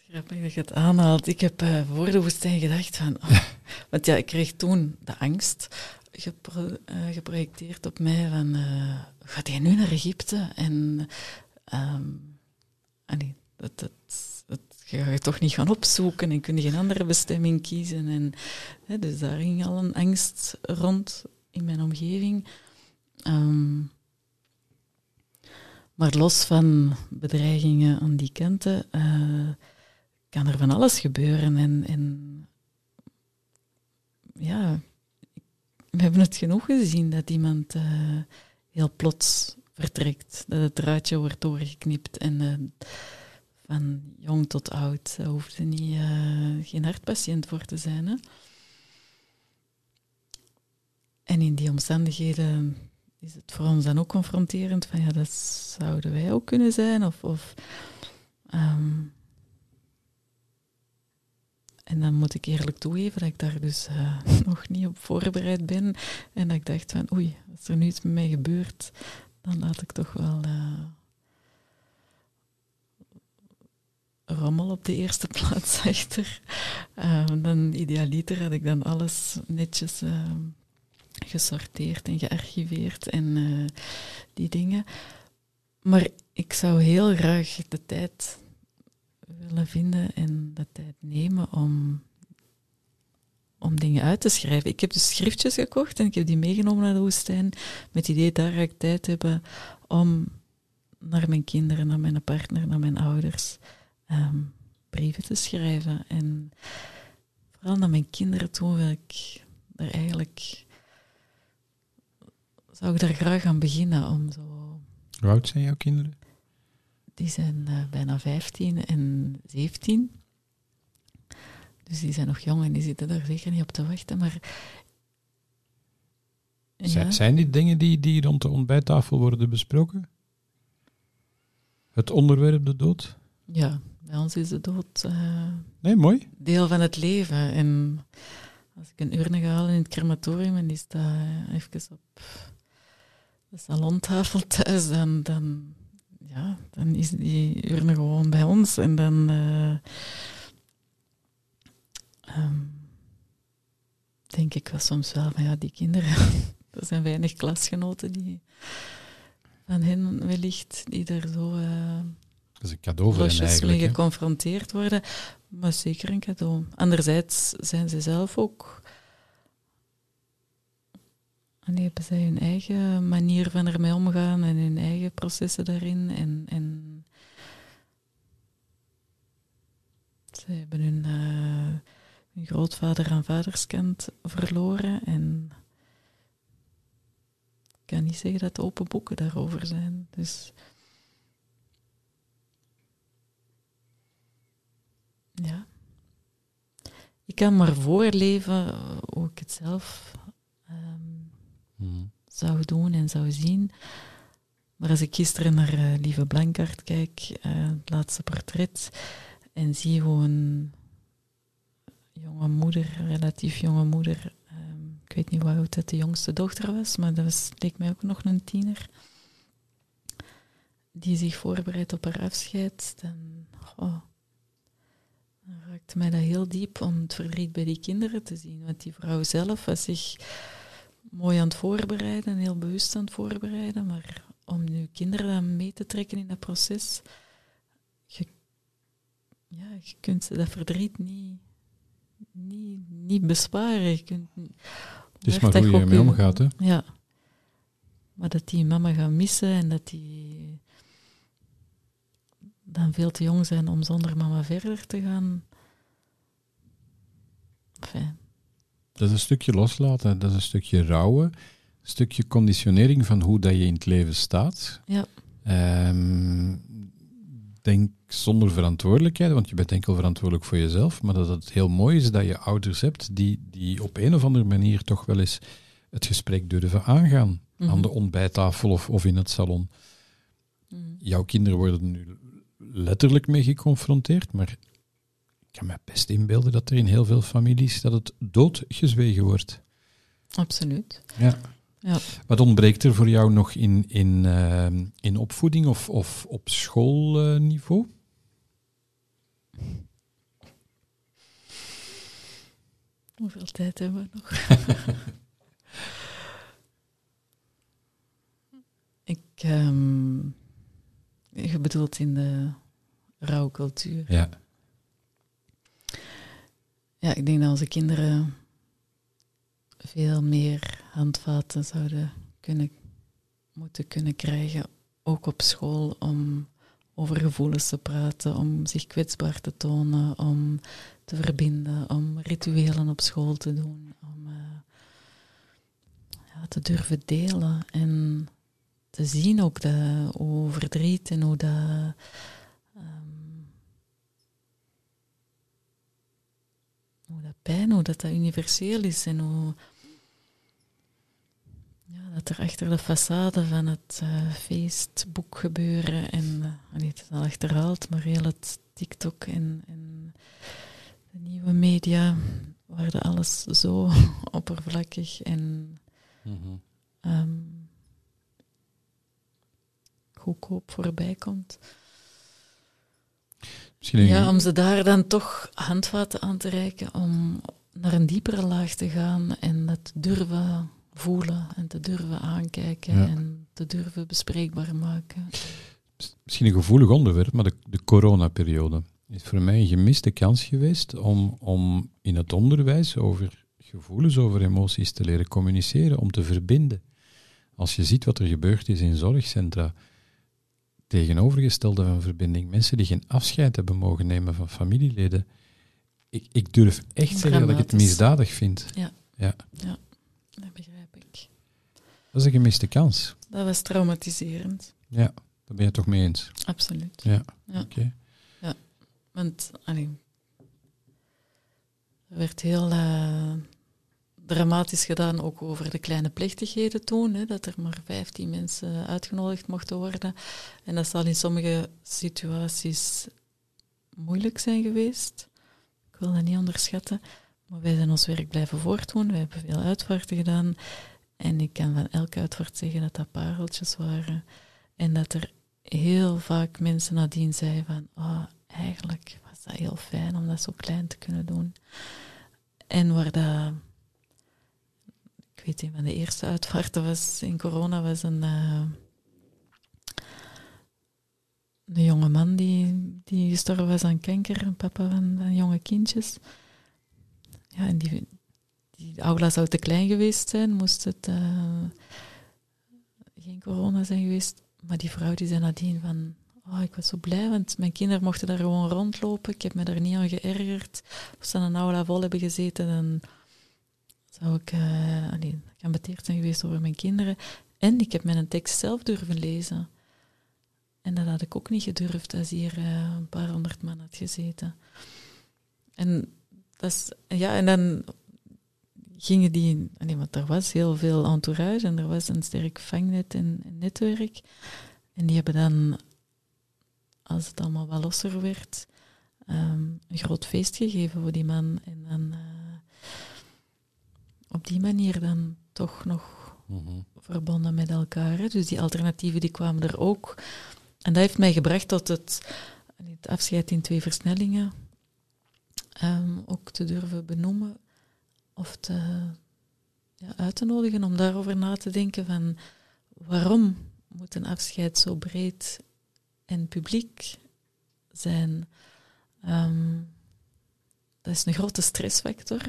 Grappig dat je het aanhaalt. Ik heb eh, voor de woestijn gedacht van... oh, want ja, ik kreeg toen de angst eh, geprojecteerd op mij van... eh, gaat jij nu naar Egypte? En... allee, dat, dat, je toch niet gaan opzoeken en kun je geen andere bestemming kiezen. En, hè, dus daar ging al een angst rond in mijn omgeving. Ehm, maar los van bedreigingen aan die kanten... eh, kan er van alles gebeuren. En, en ja, we hebben het genoeg gezien dat iemand eh, heel plots vertrekt. Dat het draadje wordt doorgeknipt en eh, van jong tot oud uh, hoeft er niet, uh, geen hartpatiënt voor te zijn. Hè? En in die omstandigheden is het voor ons dan ook confronterend van ja, dat zouden wij ook kunnen zijn. Of, of um, en dan moet ik eerlijk toegeven dat ik daar dus uh, nog niet op voorbereid ben. En dat ik dacht van oei, als er nu iets met mij gebeurt, dan laat ik toch wel uh, rommel op de eerste plaats achter. Uh, dan idealiter had ik dan alles netjes gesorteerd en gearchiveerd en die dingen. Maar ik zou heel graag de tijd willen vinden en de tijd nemen om, om dingen uit te schrijven. Ik heb dus schriftjes gekocht en ik heb die meegenomen naar de woestijn met het idee daar ga ik tijd hebben om naar mijn kinderen, naar mijn partner, naar mijn ouders um, brieven te schrijven. En vooral naar mijn kinderen toe wil ik er eigenlijk zou ik daar graag aan beginnen om zo. Hoe oud zijn jouw kinderen? Die zijn uh, bijna 15 en 17. Dus die zijn nog jong en die zitten daar zeker niet op te wachten. Maar ja. Zijn dit dingen die, die rond de ontbijttafel worden besproken? Het onderwerp de dood? Ja, bij ons is de dood uh, nee, mooi. deel van het leven. En als ik een urne ga halen in het crematorium en die staat even op de salontafel thuis, dan, dan ja, dan is die urne gewoon bij ons. En dan uh, um, denk ik wel soms wel van ja, die kinderen, er zijn weinig klasgenoten die van hen wellicht, die er zo uh, dat is een cadeau voor hen mee geconfronteerd worden. Maar zeker een cadeau. Anderzijds zijn ze zelf ook en die hebben zij hun eigen manier van ermee omgaan en hun eigen processen daarin. En, en ze hebben hun, hun grootvader aan vaderskant verloren. En ik kan niet zeggen dat open boeken daarover zijn. Dus ja. Ik kan maar voorleven hoe ik het zelf um, zou doen en zou zien. Maar als ik gisteren naar uh, Lieve Blankart kijk, uh, het laatste portret, en zie hoe een jonge moeder, relatief jonge moeder, um, ik weet niet hoe oud dat de jongste dochter was, maar dat was, leek mij ook nog een tiener, die zich voorbereidt op haar afscheid, dan, oh, dan raakte mij dat heel diep om het verdriet bij die kinderen te zien. Want die vrouw zelf was zich mooi aan het voorbereiden, heel bewust aan het voorbereiden, maar om nu kinderen dan mee te trekken in dat proces, je, ja, je kunt dat verdriet niet, niet, niet besparen. Je kunt, het is maar hoe je ermee omgaat, hè? Ja. Maar dat die mama gaat missen en dat die dan veel te jong zijn om zonder mama verder te gaan. Enfin, dat is een stukje loslaten, dat is een stukje rouwen, een stukje conditionering van hoe dat je in het leven staat. Ja. Um, denk zonder verantwoordelijkheid, want je bent enkel verantwoordelijk voor jezelf, maar dat het heel mooi is dat je ouders hebt die, die op een of andere manier toch wel eens het gesprek durven aangaan. Mm -hmm. Aan de ontbijttafel of, of in het salon. Mm. Jouw kinderen worden nu letterlijk mee geconfronteerd, maar kan me best inbeelden dat er in heel veel families dat het doodgezwegen wordt. Absoluut. Ja. ja. Wat ontbreekt er voor jou nog in, in, uh, in opvoeding of, of op schoolniveau? Hoeveel tijd hebben we nog? ik, um, je bedoelt in de rouwcultuur. Ja. Ja, ik denk dat onze kinderen veel meer handvaten zouden kunnen, moeten kunnen krijgen, ook op school, om over gevoelens te praten, om zich kwetsbaar te tonen, om te verbinden, om rituelen op school te doen, om uh, ja, te durven delen. En te zien, ook de, hoe verdriet en hoe dat. ehm, hoe dat pijn, hoe dat, dat universeel is en hoe. Ja, dat er achter de façade van het eh, feestboek gebeuren en. Uh, niet het is al achterhaald, maar heel het TikTok en, en de nieuwe media, dat alles zo oppervlakkig en. Mhm. ehm, goedkoop voorbij komt. Misschien Ja, om ze daar dan toch handvaten aan te reiken om naar een diepere laag te gaan en dat durven voelen en te durven aankijken Ja. en te durven bespreekbaar maken. misschien een gevoelig onderwerp, maar de, de coronaperiode is voor mij een gemiste kans geweest om, om in het onderwijs over gevoelens, over emoties te leren communiceren, om te verbinden. Als je ziet wat er gebeurd is in zorgcentra, tegenovergestelde van verbinding, mensen die geen afscheid hebben mogen nemen van familieleden. Ik, ik durf echt zeggen dat ik het misdadig vind. Ja. ja. Dat begrijp ik. Dat is een gemiste kans. Dat was traumatiserend, Ja, daar ben je het toch mee eens. absoluut. Ja, Ja. oké. Want allee, er werd heel eh, dramatisch gedaan ook over de kleine plechtigheden toen, hè, dat er maar 15 mensen uitgenodigd mochten worden. En dat zal in sommige situaties moeilijk zijn geweest. Ik wil dat niet onderschatten. Maar wij zijn ons werk blijven voortdoen. We hebben veel uitvaarten gedaan. En ik kan van elke uitvaart zeggen dat dat pareltjes waren. En dat er heel vaak mensen nadien zeiden van... Oh, eigenlijk was dat heel fijn om dat zo klein te kunnen doen. En waar dat... Ik weet een van de eerste uitvaarten was in corona was een... eh, een jonge man die, die gestorven was aan kanker, een papa van, jonge kindjes. Ja, en die, die aula zou te klein geweest zijn, moest het eh, geen corona zijn geweest. Maar die vrouw die zei nadien van, oh, ik was zo blij, want mijn kinderen mochten daar gewoon rondlopen. Ik heb me daar niet aan geërgerd. Als ze een aula vol hebben gezeten, dan zou ik uh, allee, geambeteerd zijn geweest over mijn kinderen. En ik heb mijn tekst zelf durven lezen. En dat had ik ook niet gedurfd als hier uh, een paar honderd man had gezeten. En, dat is, ja, en dan gingen die... Nee, want er was heel veel entourage en er was een sterk vangnet en, netwerk. En die hebben dan, als het allemaal wat losser werd, um, een groot feest gegeven voor die man. En dan uh, op die manier dan toch nog Mhm. verbonden met elkaar. Hè. Dus die alternatieven die kwamen er ook. En dat heeft mij gebracht tot het, het afscheid in twee versnellingen um, ook te durven benoemen of te, ja, uit te nodigen om daarover na te denken van waarom moet een afscheid zo breed en publiek zijn. Um, dat is een grote stressfactor.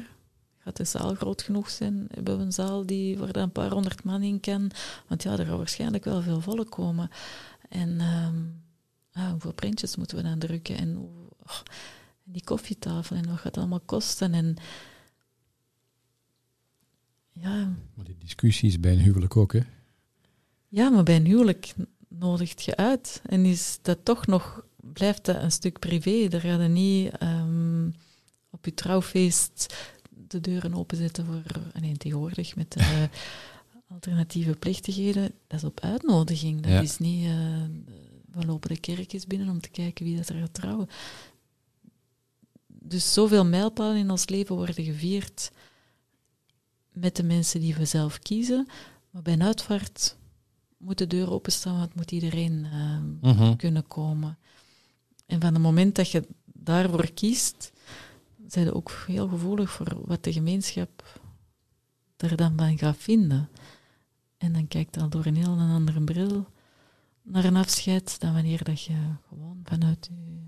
Gaat de zaal groot genoeg zijn? Hebben we een zaal die waar een paar honderd man in kan? Want ja, er gaan waarschijnlijk wel veel volk komen. En um, ah, hoeveel printjes moeten we dan drukken? En oh, die koffietafel en wat gaat het allemaal kosten? En ja. Maar die discussies bij een huwelijk ook, hè? Ja, maar bij een huwelijk nodigt je uit. En is dat toch nog, blijft dat een stuk privé. Daar ga je niet um, op je trouwfeest de deuren openzetten voor, nee, tegenwoordig met de alternatieve plechtigheden. Dat is op uitnodiging. Dat ja. is niet, uh, we lopen de kerk eens binnen om te kijken wie dat er gaat trouwen. Dus zoveel mijlpalen in ons leven worden gevierd met de mensen die we zelf kiezen. Maar bij een uitvaart moet de deur openstaan, want moet iedereen uh, kunnen komen. En van het moment dat je daarvoor kiest, zijn ook heel gevoelig voor wat de gemeenschap er dan van gaat vinden. En dan kijkt al door een heel andere bril naar een afscheid dan wanneer dat je gewoon vanuit je,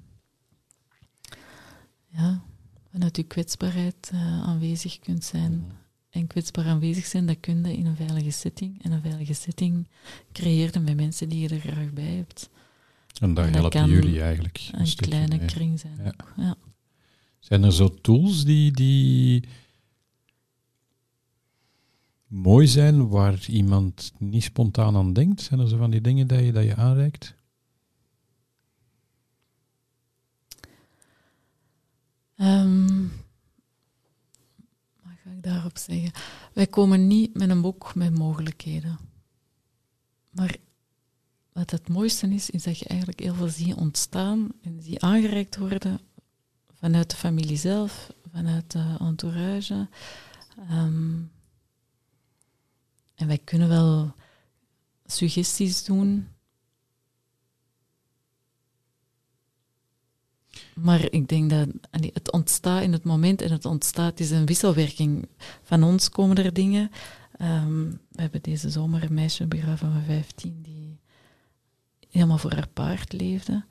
ja, vanuit je kwetsbaarheid uh, aanwezig kunt zijn. En kwetsbaar aanwezig zijn, dat kun je in een veilige setting. En een veilige setting creëerde met mensen die je er graag bij hebt. En daar helpen jullie eigenlijk. Een, een kleine mee. kring zijn. Ja. Ook. Ja. Zijn er zo tools die, die mooi zijn waar iemand niet spontaan aan denkt? Zijn er zo van die dingen dat je, dat je aanreikt? Ehm, wat ga ik daarop zeggen? Wij komen niet met een boek met mogelijkheden. Maar wat het mooiste is, is dat je eigenlijk heel veel ziet ontstaan en zie aangereikt worden vanuit de familie zelf, vanuit de entourage. Ehm, en wij kunnen wel suggesties doen. Maar ik denk dat allee, het ontstaat in het moment en het ontstaat is een wisselwerking. Van ons komen er dingen. Ehm, we hebben deze zomer een meisje begraven van 15 die helemaal voor haar paard leefde.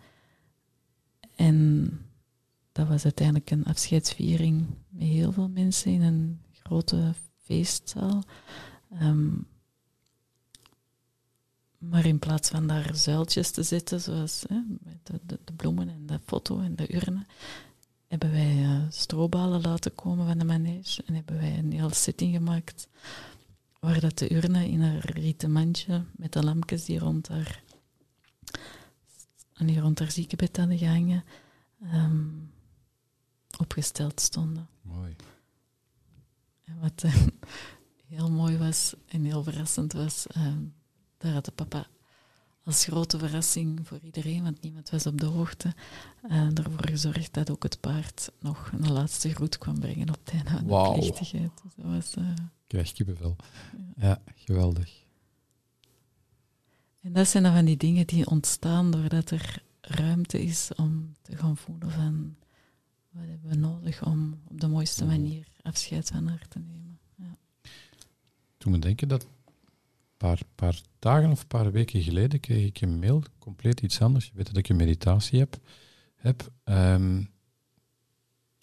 En dat was uiteindelijk een afscheidsviering met heel veel mensen in een grote feestzaal. Ehm, maar in plaats van daar zuiltjes te zetten, zoals hè, de, de, de bloemen en de foto en de urne, hebben wij uh, strobalen laten komen van de manege en hebben wij een heel setting gemaakt waar dat de urne in haar rieten mandje met de lampjes die rond haar, en die rond haar ziekenbed hadden gehangen, ehm, opgesteld stonden. Mooi. En wat eh, heel mooi was en heel verrassend was, ehm, daar had de papa als grote verrassing voor iedereen, want niemand was op de hoogte, uh, ervoor gezorgd dat ook het paard nog een laatste groet kwam brengen op het einde van de plechtigheid. Dus dat was, eh, Krijg kippenvel. Ja, geweldig. en dat zijn dan van die dingen die ontstaan doordat er ruimte is om te gaan voelen van wat hebben we nodig om op de mooiste manier afscheid van haar te nemen. Ja. Toen me denken dat een paar, paar dagen of een paar weken geleden kreeg ik een mail, compleet iets anders. Je weet dat ik een meditatie heb, heb ehm,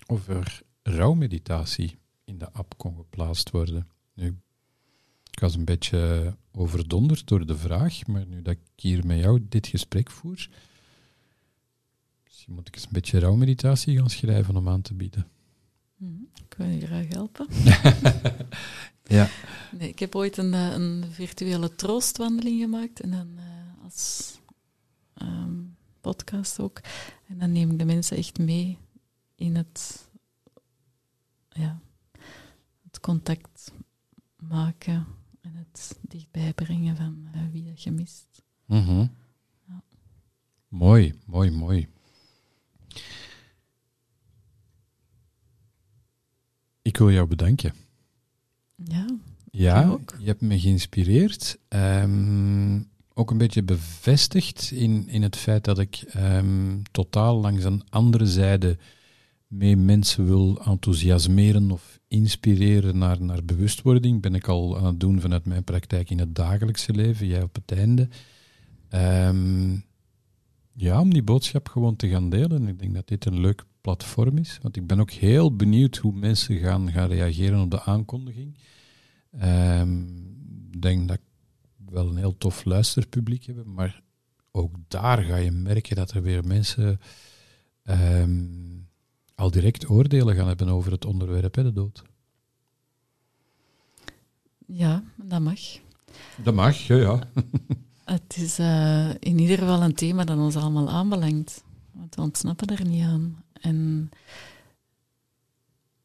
over rouwmeditatie in de app kon geplaatst worden. Nu, ik was een beetje overdonderd door de vraag, maar nu dat ik hier met jou dit gesprek voer, misschien moet ik eens een beetje rouwmeditatie gaan schrijven om aan te bieden. Mhm. Ik wil je graag helpen. Ja. Nee, ik heb ooit een, eh, een virtuele troostwandeling gemaakt en dan eh, als ehm, podcast ook. En dan neem ik de mensen echt mee in het, ja, het contact maken en het dichtbij brengen van eh, wie dat je mist. Mhm. Ja. Mooi, mooi, mooi. Ik wil jou bedanken. Ja, Ja, je hebt me geïnspireerd. Ehm, ook een beetje bevestigd in, in het feit dat ik ehm, totaal langs een andere zijde mee mensen wil enthousiasmeren of inspireren naar, naar bewustwording. Ben ik al aan het doen vanuit mijn praktijk in het dagelijkse leven, jij op het einde. Ehm, ja, om die boodschap gewoon te gaan delen. Ik denk dat dit een leuk platform is, want ik ben ook heel benieuwd hoe mensen gaan, gaan reageren op de aankondiging. Ehm, Ik denk dat ik wel een heel tof luisterpubliek heb, maar ook daar ga je merken dat er weer mensen ehm, al direct oordelen gaan hebben over het onderwerp, hè, de dood. ja, dat mag. Dat mag, ja, ja. Het is eh, in ieder geval een thema dat ons allemaal aanbelangt. Want we ontsnappen er niet aan. En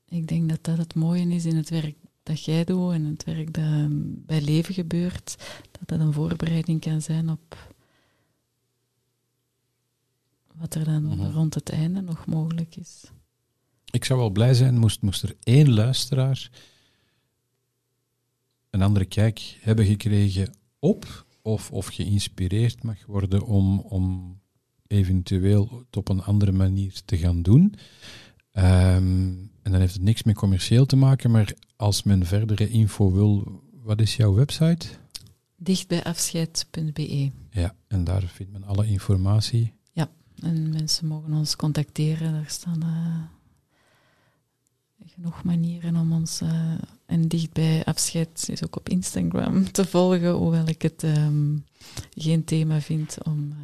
ik denk dat dat het mooie is in het werk dat jij doet en het werk dat bij leven gebeurt, dat dat een voorbereiding kan zijn op wat er dan Mhm. rond het einde nog mogelijk is. Ik zou wel blij zijn moest, moest er één luisteraar een andere kijk hebben gekregen op of, of geïnspireerd mag worden om, om eventueel het op een andere manier te gaan doen. Ehm, en dan heeft het niks met commercieel te maken, maar als men verdere info wil, wat is jouw website? Dichtbijafscheid.be. Ja, en daar vindt men alle informatie. En mensen mogen ons contacteren. Daar staan eh, genoeg manieren om ons. eh, en dichtbij afscheid is ook op Instagram te volgen, hoewel ik het ehm, geen thema vind om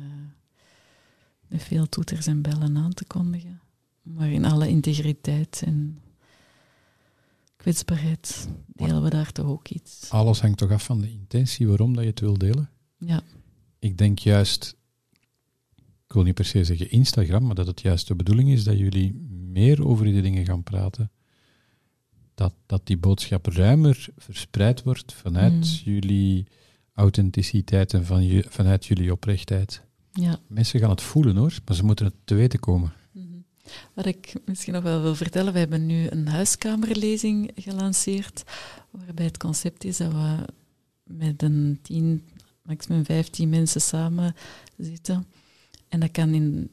met veel toeters en bellen aan te kondigen. Maar in alle integriteit. En kwetsbaarheid delen we daar toch ook iets. Alles hangt toch af van de intentie waarom dat je het wil delen. Ja, Ik denk juist, ik wil niet per se zeggen Instagram, maar dat het juist de bedoeling is dat jullie meer over die dingen gaan praten. Dat, dat die boodschap ruimer verspreid wordt vanuit Mm. jullie authenticiteit en van je, vanuit jullie oprechtheid. ja. Mensen gaan het voelen hoor, maar ze moeten het te weten komen. Mhm. Wat ik misschien nog wel wil vertellen, we hebben nu een huiskamerlezing gelanceerd, waarbij het concept is dat we met een tien, maximum vijftien mensen samen zitten. En dat kan in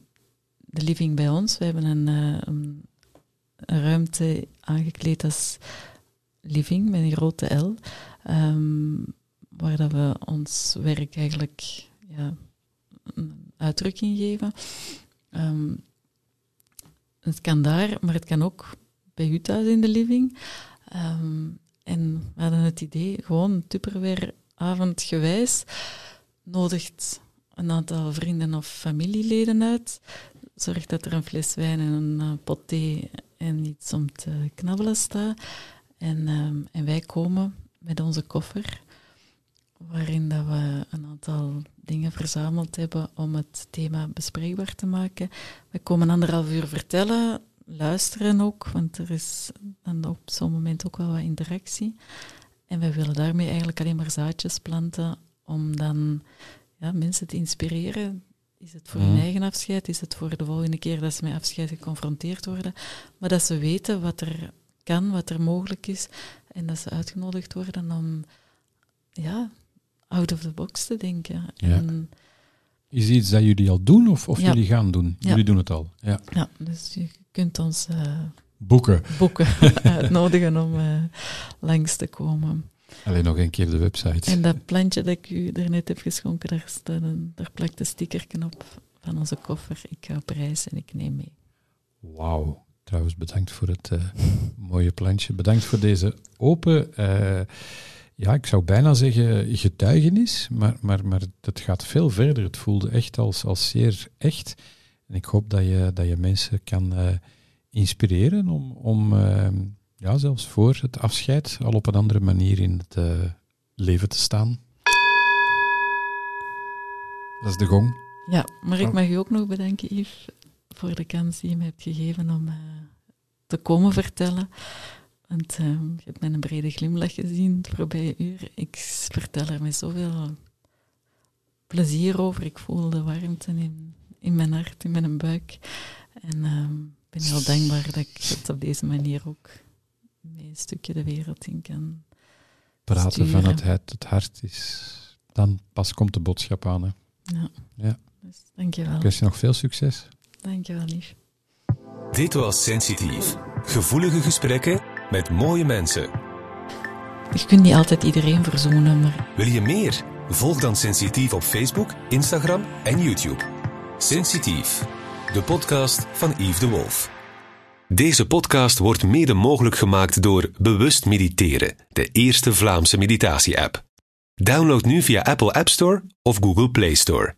de living bij ons. We hebben een, eh, een, een ruimte aangekleed als living met een grote L, ehm, waar dat we ons werk eigenlijk ja, een uitdrukking geven. Ehm, het kan daar, maar het kan ook bij u thuis in de living. Ehm, en we hadden het idee, gewoon Tupperware avondgewijs, nodigt een aantal vrienden of familieleden uit. Zorgt dat er een fles wijn en een eh, pot thee en iets om te knabbelen staat. En, ehm, en wij komen met onze koffer, waarin dat we een aantal dingen verzameld hebben om het thema bespreekbaar te maken. We komen anderhalf uur vertellen, luisteren ook, want er is dan op zo'n moment ook wel wat interactie. En wij willen daarmee eigenlijk alleen maar zaadjes planten om dan ja, mensen te inspireren. Is het voor hun eigen afscheid? Is het voor de volgende keer dat ze met afscheid geconfronteerd worden? Maar dat ze weten wat er kan, wat er mogelijk is. En dat ze uitgenodigd worden om ja, out of the box te denken. Ja. En, Is het iets dat jullie al doen of, of Ja. jullie gaan doen? Ja. Jullie doen het al. Ja. ja, dus je kunt ons eh, Boeken. boeken uitnodigen om eh, langs te komen. Alleen nog een keer de website. En dat plantje dat ik u daarnet heb geschonken, daar, staat een, daar plakt een stickerken op van onze koffer. Ik ga op reis en ik neem mee. Wauw. Trouwens, bedankt voor het eh, mooie plantje. Bedankt voor deze open, eh, ja, ik zou bijna zeggen getuigenis, maar, maar, maar het gaat veel verder. Het voelde echt als, als zeer echt. En ik hoop dat je, dat je mensen kan eh, inspireren om, om ja, zelfs voor het afscheid al op een andere manier in het eh, leven te staan. Dat is de gong. Ja, maar ik Oh. mag u ook nog bedanken, Yves, voor de kans die je me hebt gegeven om eh, te komen vertellen. Want eh, je hebt mij een brede glimlach gezien het voorbije uur. Ik vertel er met zoveel plezier over. Ik voel de warmte in, in mijn hart, in mijn buik. En ik ben heel dankbaar dat ik het op deze manier ook mee een stukje de wereld in kan. Praten Sturen. van het, het, het hart is... Dan pas komt de boodschap aan. Hè. Ja. Ja. Dus dankjewel. Ik wens je nog veel succes. Dankjewel, lief. Dit was Sensitief. Gevoelige gesprekken met mooie mensen. Je kunt niet altijd iedereen verzoenen, maar Wil je meer? Volg dan Sensitief op Facebook, Instagram en YouTube. Sensitief, de podcast van Yves de Wolf. Deze podcast wordt mede mogelijk gemaakt door Bewust Mediteren, de eerste Vlaamse meditatie-app. Download nu via Apple App Store of Google Play Store.